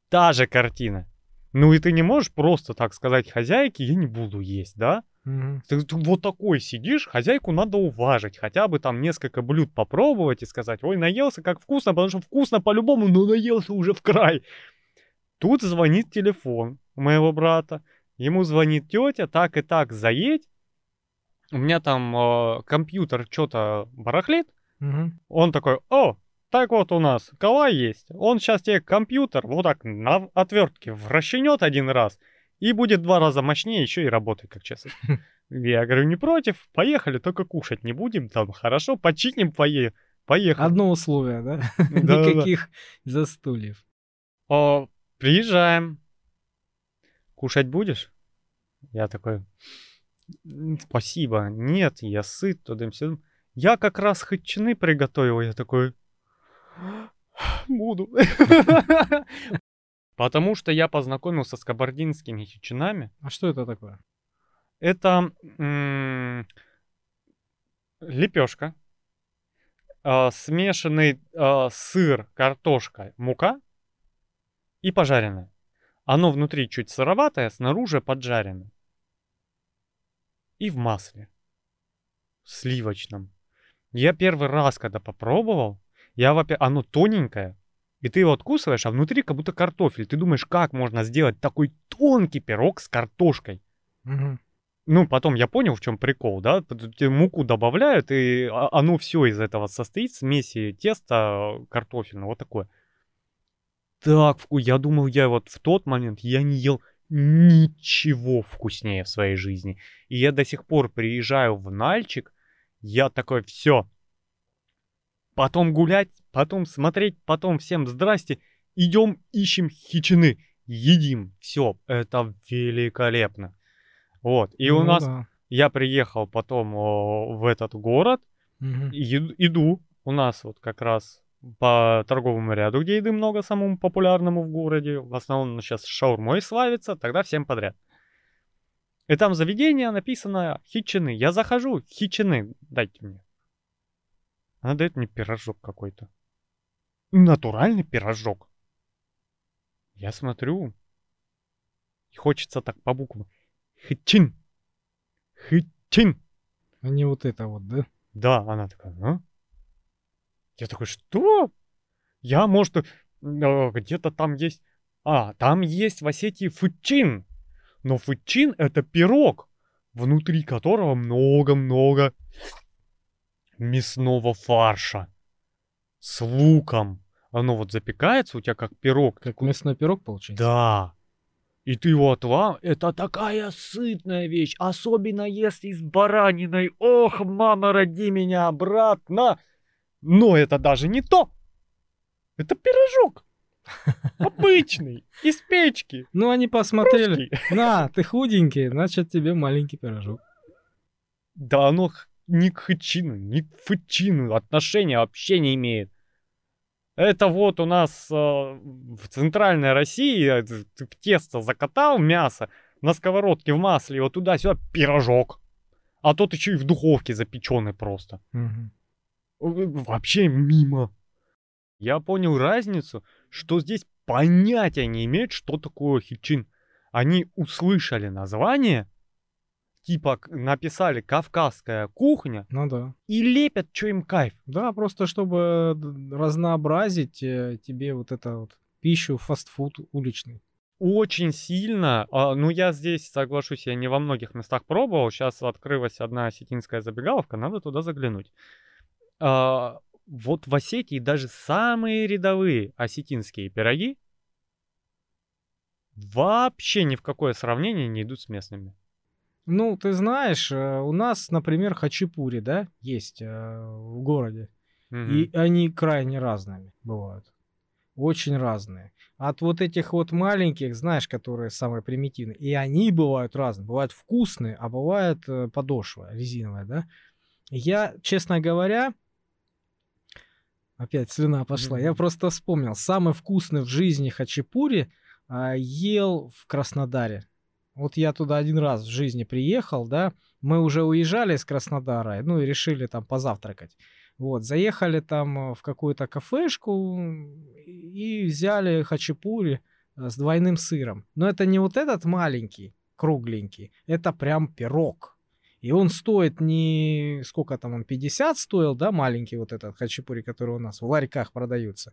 Та же картина. Ну и ты не можешь просто так сказать хозяйке, я не буду есть, да? Ты, ты вот такой сидишь, хозяйку надо уважить, хотя бы там несколько блюд попробовать и сказать, ой, наелся, как вкусно, потому что вкусно по-любому, но наелся уже в край. Тут звонит телефон у моего брата, ему звонит тетя, так и так, заедь. У меня там э, компьютер что-то барахлит, Мгм. он такой, о, так вот у нас кола есть, он сейчас тебе компьютер вот так на отвертке вращенет один раз, и будет два раза мощнее, еще и работает как честно. Я говорю, не против, поехали, только кушать не будем, там хорошо, починим, пое... поехали. Одно условие, да? Никаких застульев. О, приезжаем. Кушать будешь? Я такой, «М, спасибо, нет, я сыт, туда-сюда. Я как раз хычины приготовил, я такой, буду. Потому что я познакомился с кабардинскими хичинами. А что это такое? Это лепешка, смешанный а, сыр, картошка, мука и пожаренное. Оно внутри чуть сыроватое, снаружи поджарено. И в масле. Сливочном. Я первый раз, когда попробовал, я, во оно тоненькое, и ты его откусываешь, а внутри как будто картофель. Ты думаешь, как можно сделать такой тонкий пирог с картошкой? Мгм. Ну, потом я понял, в чем прикол, да? Муку добавляют, и оно все из этого состоит, смеси теста картофельного, вот такое. Так, я думал, я вот в тот момент, я не ел ничего вкуснее в своей жизни. И я до сих пор приезжаю в Нальчик, я такой, все. Потом гулять, потом смотреть, потом всем здрасте. Идем, ищем хичины, едим. Все, это великолепно. Вот. И у Ну нас, да. я приехал потом о, в этот город, Мгм. и ид- иду, у нас вот как раз по торговому ряду, где еды много, самому популярному в городе, в основном сейчас шаурмой славится, тогда всем подряд. И там заведение написано хичины. Я захожу, хичины, дайте мне. Она дает мне пирожок какой-то. Натуральный пирожок. Я смотрю, и хочется так по буквам. Хичин. Хичин. А не вот это вот, да? Да, она такая, а? Я такой, что? Я, может, э, где-то там есть... А, там есть в Осетии фучин. Но фучин — это пирог, внутри которого много-много мясного фарша с луком. Оно вот запекается у тебя как пирог. Как мясной пирог получается? Да. И ты его отла... Это такая сытная вещь, особенно если с бараниной. Ох, мама, роди меня обратно. Но это даже не то. Это пирожок. Обычный, из печки. Ну, они посмотрели. Русский. На, ты худенький, значит, тебе маленький пирожок. Да оно ни к хычину, ни к фычину отношения вообще не имеет. Это вот у нас э, в центральной России э, ты в тесто закатал мясо на сковородке в масле, вот туда-сюда пирожок. А тот еще и в духовке запеченный просто. Э, Вообще мимо. Я понял разницу, что здесь понятия не имеют, что такое хичин. Они услышали название, типа написали «Кавказская кухня» Ну да. и лепят, что им кайф. Да, просто чтобы разнообразить э, тебе вот это вот пищу, фастфуд уличный. Очень сильно, а, ну я здесь соглашусь, я не во многих местах пробовал, сейчас открылась одна осетинская забегаловка, надо туда заглянуть. А, вот в Осетии даже самые рядовые осетинские пироги вообще ни в какое сравнение не идут с местными. Ну, ты знаешь, э, у нас, например, хачапури, да, есть э, в городе. И они крайне разными бывают. Очень разные. От вот этих вот маленьких, знаешь, которые самые примитивные, и они бывают разные. Бывают вкусные, а бывает э, подошва резиновая, да. Я, честно говоря, опять слюна пошла, я просто вспомнил, самый вкусный в жизни хачапури а, ел в Краснодаре. Вот я туда один раз в жизни приехал, да, мы уже уезжали из Краснодара, ну и решили там позавтракать. Вот, заехали там э, в какую-то кафешку и взяли хачапури э, с двойным сыром. Но это не вот этот маленький, кругленький, это прям пирог. И он стоит не... Сколько там он, 50 стоил, да, маленький вот этот хачапури, который у нас в ларьках продаются.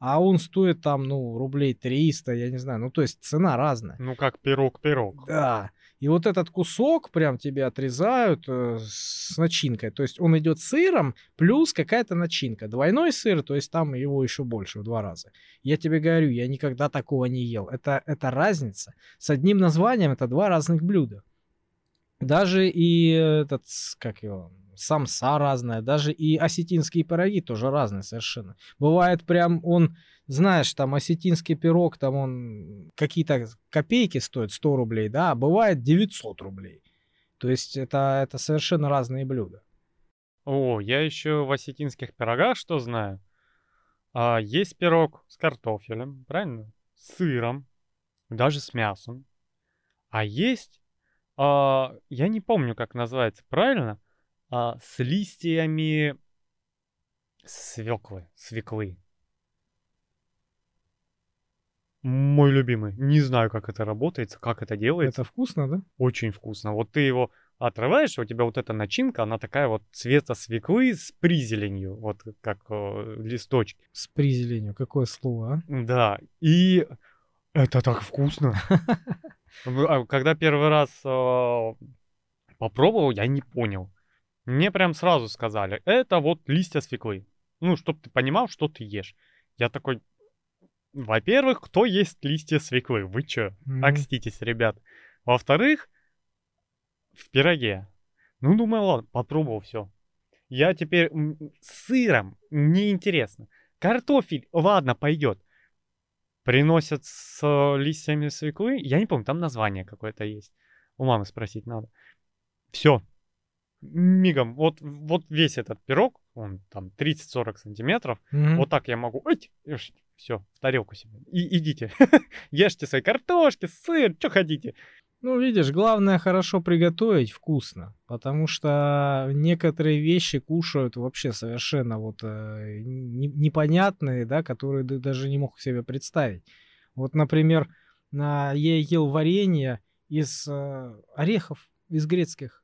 А он стоит там, ну, рублей 300, я не знаю. Ну, то есть цена разная. Ну как пирог-пирог. Да. И вот этот кусок прям тебе отрезают э, с начинкой. То есть он идет сыром плюс какая-то начинка. Двойной сыр, то есть там его еще больше в два раза. Я тебе говорю, я никогда такого не ел. Это, это разница. С одним названием это два разных блюда. Даже и этот, как его, самса разная, даже и осетинские пироги тоже разные совершенно. Бывает прям он, знаешь, там осетинский пирог, там он какие-то копейки стоит, 100 рублей, да, а бывает 900 рублей. То есть это, это совершенно разные блюда. О, я еще в осетинских пирогах что знаю? А, есть пирог с картофелем, правильно? С сыром, даже с мясом. А есть, а, я не помню, как называется правильно, а, с листьями свеклы, свеклы. Мой любимый. Не знаю, как это работает, как это делается. Это вкусно, да? Очень вкусно. Вот ты его отрываешь, у тебя вот эта начинка, она такая вот цвета свеклы с призеленью, вот как э, листочки. С призеленью. Какое слово, а? Да, и Это так вкусно. А Когда первый раз э, попробовал, я не понял. Мне прям сразу сказали, это вот листья свеклы. Ну, чтоб ты понимал, что ты ешь. Я такой, во-первых, кто ест листья свеклы? Вы чё? Мгм. Окститесь, ребят. Во-вторых, в пироге. Ну, думаю, ладно, попробовал все. Я теперь с сыром, мне интересно. Картофель, ладно, пойдет. Приносят с листьями свеклы. Я не помню, там название какое-то есть. У мамы спросить надо. Все. Мигом. Вот, вот весь этот пирог, он там 30-40 сантиметров. Мгм. Вот так я могу. Все, в тарелку себе. И идите. Ешьте свои картошки, сыр, что хотите. Ну, видишь, главное хорошо приготовить вкусно, потому что некоторые вещи кушают вообще совершенно вот э, не- непонятные, да, которые ты даже не мог себе представить. Вот, например, на- я ел варенье из э, орехов, из грецких.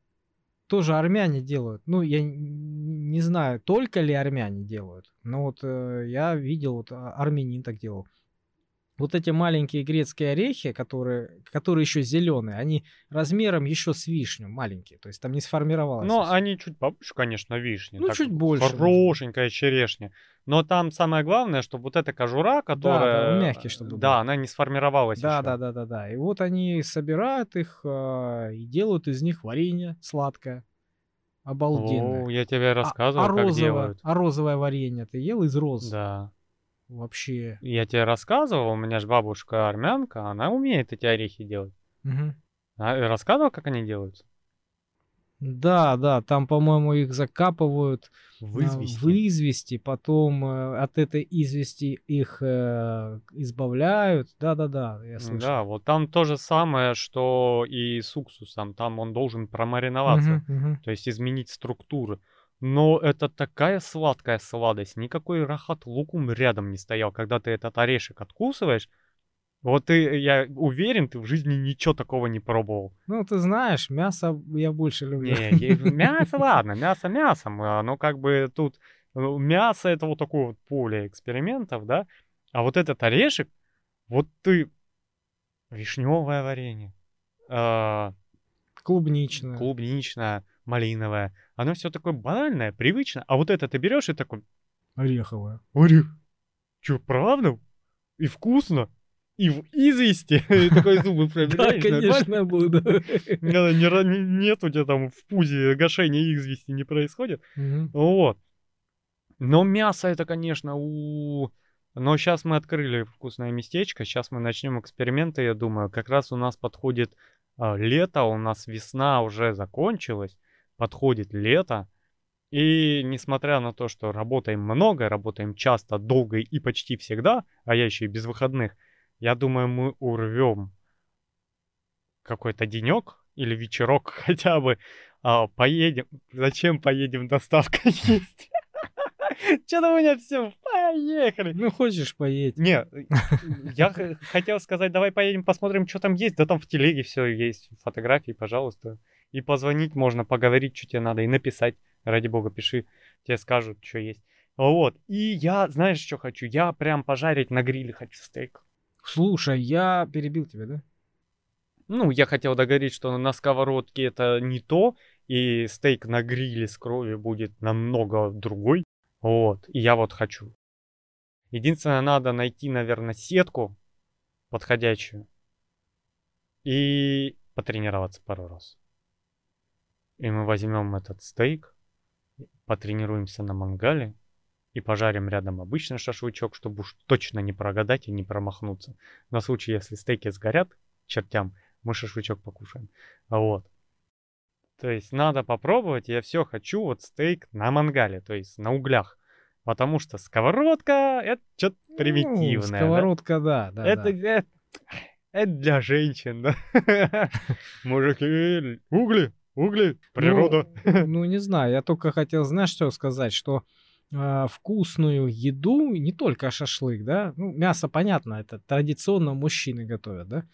Тоже армяне делают. Ну, я не знаю, только ли армяне делают. Но вот э, я видел, вот а- армянин так делал вот эти маленькие грецкие орехи, которые, которые еще зеленые, они размером еще с вишню маленькие, то есть там не сформировалось. Но они чуть побольше, конечно, вишни. Ну, так чуть больше. Хорошенькая черешня. Но там самое главное, чтобы вот эта кожура, которая... да, мягкий чтобы Да, был. она не сформировалась Да, ещё. да, да, да, да. И вот они собирают их а, и делают из них варенье сладкое, обалденное. О, я тебе А- рассказывал, а, как розовое, делают. а розовое варенье ты ел из роз? Да. Вообще. Я тебе рассказывал, у меня же бабушка армянка, она умеет эти орехи делать. Мгм. А, рассказывал, как они делаются? Да, да, там, по-моему, их закапывают В а, извести. в извести, потом э, от этой извести их э, избавляют. Да-да-да, я слышал. Да, вот там то же самое, что и с уксусом. Там он должен промариноваться, Мгм, мгм. то есть изменить структуру. Но это такая сладкая сладость. Никакой рахат лукум рядом не стоял. Когда ты этот орешек откусываешь, вот ты, я уверен, ты в жизни ничего такого не пробовал. Ну, ты знаешь, мясо я больше люблю. Не, мясо, ладно, мясо мясом, а, но как бы тут э, мясо это вот такое вот поле экспериментов, да, а вот этот орешек, вот ты вишневое варенье, а, Клубничное. клубничное, малиновое, оно все такое банальное, привычное, а вот это ты берешь и такой, Ореховое. орех, что, правда? И вкусно? И в извести? И такой зубы Да, проверяешь, нормально? конечно, буду. Нет у тебя там в пузе гашения извести не происходит. Вот. Но мясо это, конечно, у... Но сейчас мы открыли вкусное местечко, сейчас мы начнем эксперименты, я думаю. Как раз у нас подходит а, лето, у нас весна уже закончилась, подходит лето. И несмотря на то, что работаем много, работаем часто, долго и почти всегда, а я еще и без выходных, я думаю, мы урвем какой-то денек или вечерок хотя бы, а, поедем. Зачем поедем доставка есть? Что-то у меня все, поехали. Ну, хочешь поесть? Не, я хотел сказать, давай поедем посмотрим, что там есть. Да там в телеге все есть, фотографии, пожалуйста. И позвонить можно, поговорить, что тебе надо, и написать. Ради бога, пиши, тебе скажут, что есть. Вот. И я, знаешь, что хочу? Я прям пожарить на гриле хочу стейк. Слушай, я перебил тебя, да? Ну, я хотел договорить, что на сковородке это не то, и стейк на гриле с кровью будет намного другой. Вот, и я вот хочу. Единственное, надо найти, наверное, сетку подходящую и потренироваться пару раз. И мы возьмем этот стейк, потренируемся на мангале и пожарим рядом обычный шашлычок, чтобы уж точно не прогадать и не промахнуться. На случай, если стейки сгорят чертям, мы шашлычок покушаем. Вот. То есть надо попробовать, я все хочу вот стейк на мангале, то есть на углях. Потому что сковородка это что-то Ну, примитивное. да? сковородка, да, да. это, да. это, это для женщин, да. Мужики, угли, угли, природа. Ну, ну, не знаю, я только хотел, знаешь, что сказать, что а, вкусную еду, не только шашлык, да, ну, мясо, понятно, это традиционно мужчины готовят, да,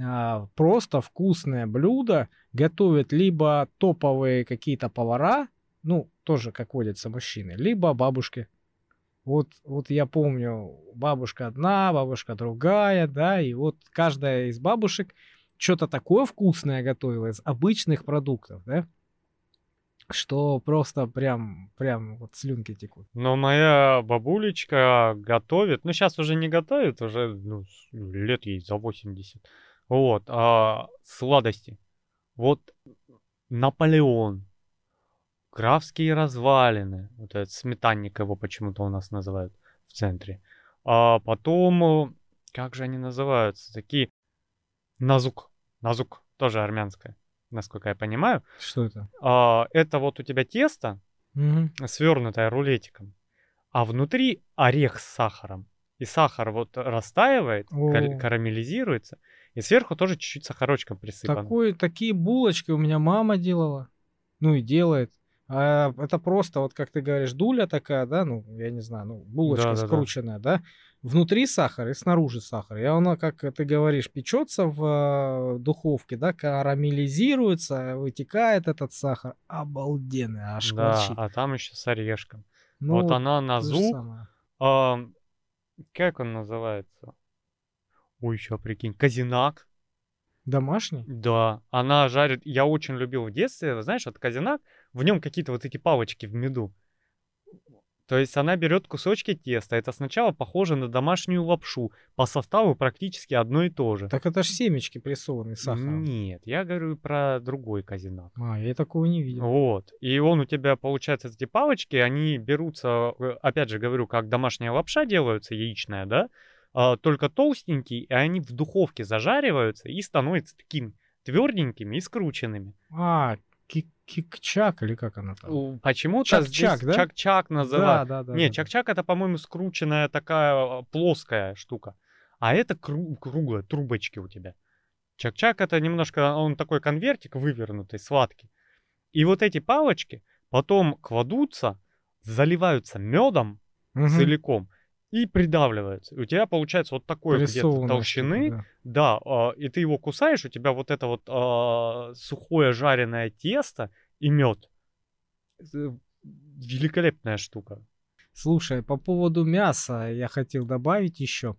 а, просто вкусное блюдо готовят либо топовые какие-то повара, ну, тоже, как водятся, мужчины, либо бабушки. Вот, вот я помню, бабушка одна, бабушка другая, да, и вот каждая из бабушек что-то такое вкусное готовила из обычных продуктов, да, что просто прям, прям вот слюнки текут. Но моя бабулечка готовит, ну сейчас уже не готовит, уже ну, лет ей за 80. Вот, а, сладости. Вот Наполеон, Графские развалины, вот этот сметанник его почему-то у нас называют в центре. А потом, э, как же они называются, такие, Назук, Назук, тоже армянская, насколько я понимаю. Что это? А, это вот у тебя тесто, Мгм. свернутое рулетиком, а внутри орех с сахаром. И сахар вот растаивает, кар- карамелизируется, и сверху тоже чуть-чуть сахарочком присыпан. Такой, такие булочки у меня мама делала, ну и делает. А это просто, вот как ты говоришь, дуля такая, да, ну, я не знаю, ну, булочка Да-да-да. скрученная, да, внутри сахар и снаружи сахар. И она, как ты говоришь, печется в э, духовке, да, карамелизируется, вытекает этот сахар. Обалденный, аж Да, шкварчит. а там еще с орешком. Ну, вот она на зуб, а, как он называется? Ой, еще прикинь, казинак. Домашний? Да, она жарит. Я очень любил в детстве, знаешь, вот казинак, в нем какие-то вот эти палочки в меду. То есть она берет кусочки теста. Это сначала похоже на домашнюю лапшу. По составу практически одно и то же. Так это ж семечки прессованные сахаром. Нет, я говорю про другой казинак. А, я такого не видел. Вот. И он у тебя, получается, эти палочки, они берутся, э, опять же говорю, как домашняя лапша делаются, яичная, да? а, только толстенькие, и они в духовке зажариваются и становятся такими тверденькими и скрученными. А, кикчак или как она там? Почему-то Чак-чак, здесь да? чак-чак называют. Да, да, да. Не, да, да. чак-чак это, по-моему, скрученная такая а, плоская штука. А это кру- круглая, трубочки у тебя. Чак-чак это немножко, он такой конвертик вывернутый, сладкий. И вот эти палочки потом кладутся, заливаются медом Мгм. целиком и придавливаются. И у тебя получается вот такой где-то толщины, да. да, а, и ты его кусаешь, у тебя вот это вот а, сухое жареное тесто и мед. Великолепная штука. Слушай, по поводу мяса я хотел добавить еще.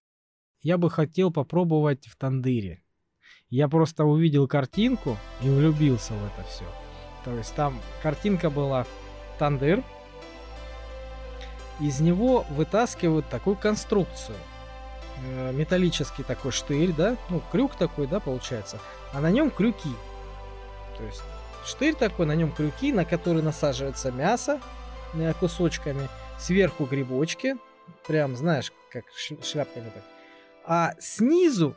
Я бы хотел попробовать в тандыре. Я просто увидел картинку и влюбился в это все. То есть там картинка была тандыр. Из него вытаскивают такую конструкцию. Э, Металлический такой штырь, да? Ну, крюк такой, да, получается. А на нем крюки. То есть штырь такой, на нем крюки, на которые насаживается мясо э, кусочками. Сверху грибочки. Прям, знаешь, как шляпками так. А снизу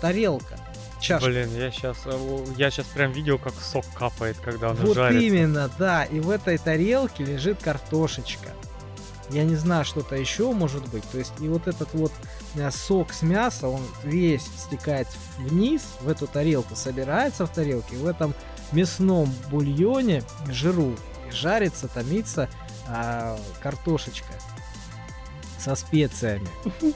тарелка. Чашка. Блин, я сейчас, я сейчас прям видел, как сок капает, когда он Вот жарится. именно, да. И в этой тарелке лежит картошечка. Я не знаю, что-то еще может быть. То есть, и вот этот вот э, сок с мяса, он весь стекает вниз, в эту тарелку, собирается в тарелке, в этом мясном бульоне, жиру, жарится, томится а, картошечка со специями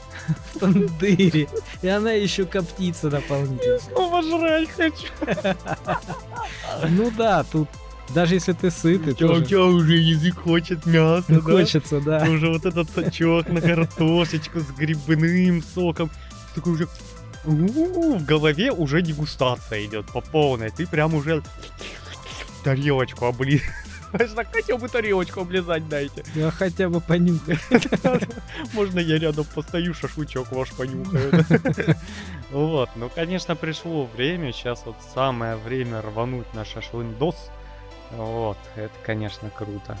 в тандыре. И она еще коптится дополнительно. Снова жрать хочу. Ну да, тут даже если ты сытый, У тебя, у тоже тебя уже язык хочет мяса, да? хочется, да. Уже вот этот сачок на картошечку с грибным соком. Такой уже... В голове уже дегустация идет по полной. Ты прям уже тарелочку обли... Так хотел бы тарелочку облизать дайте. Я хотя бы понюхай. Можно я рядом постою, шашлычок ваш понюхаю. Вот, ну, конечно, пришло время. Сейчас вот самое время рвануть на шашлындос. Вот, это, конечно, круто.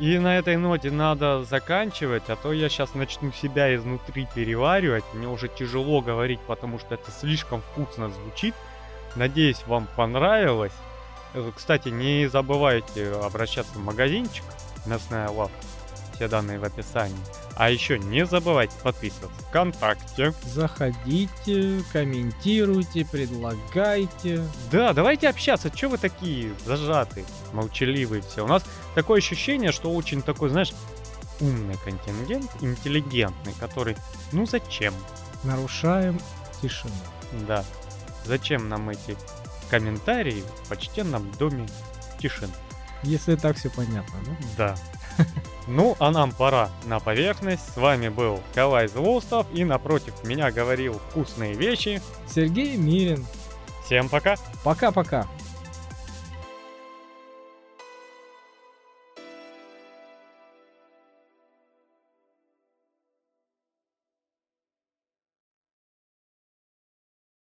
И на этой ноте надо заканчивать, а то я сейчас начну себя изнутри переваривать. Мне уже тяжело говорить, потому что это слишком вкусно звучит. Надеюсь, вам понравилось. Э, Кстати, не забывайте обращаться в магазинчик Мясная лавка. Все данные в описании. А еще не забывайте подписываться ВКонтакте. Заходите, комментируйте, предлагайте. Да, давайте общаться. Че вы такие зажатые, молчаливые все? У нас такое ощущение, что очень такой, знаешь, умный контингент, интеллигентный, который, ну зачем? Нарушаем тишину. Да. Зачем нам эти комментарии в почтенном доме тишины? Если так все понятно, да? Да. Ну, а нам пора на поверхность. С вами был Калай Злостов, и напротив меня говорил вкусные вещи. Сергей Мирин. Всем пока! Пока-пока.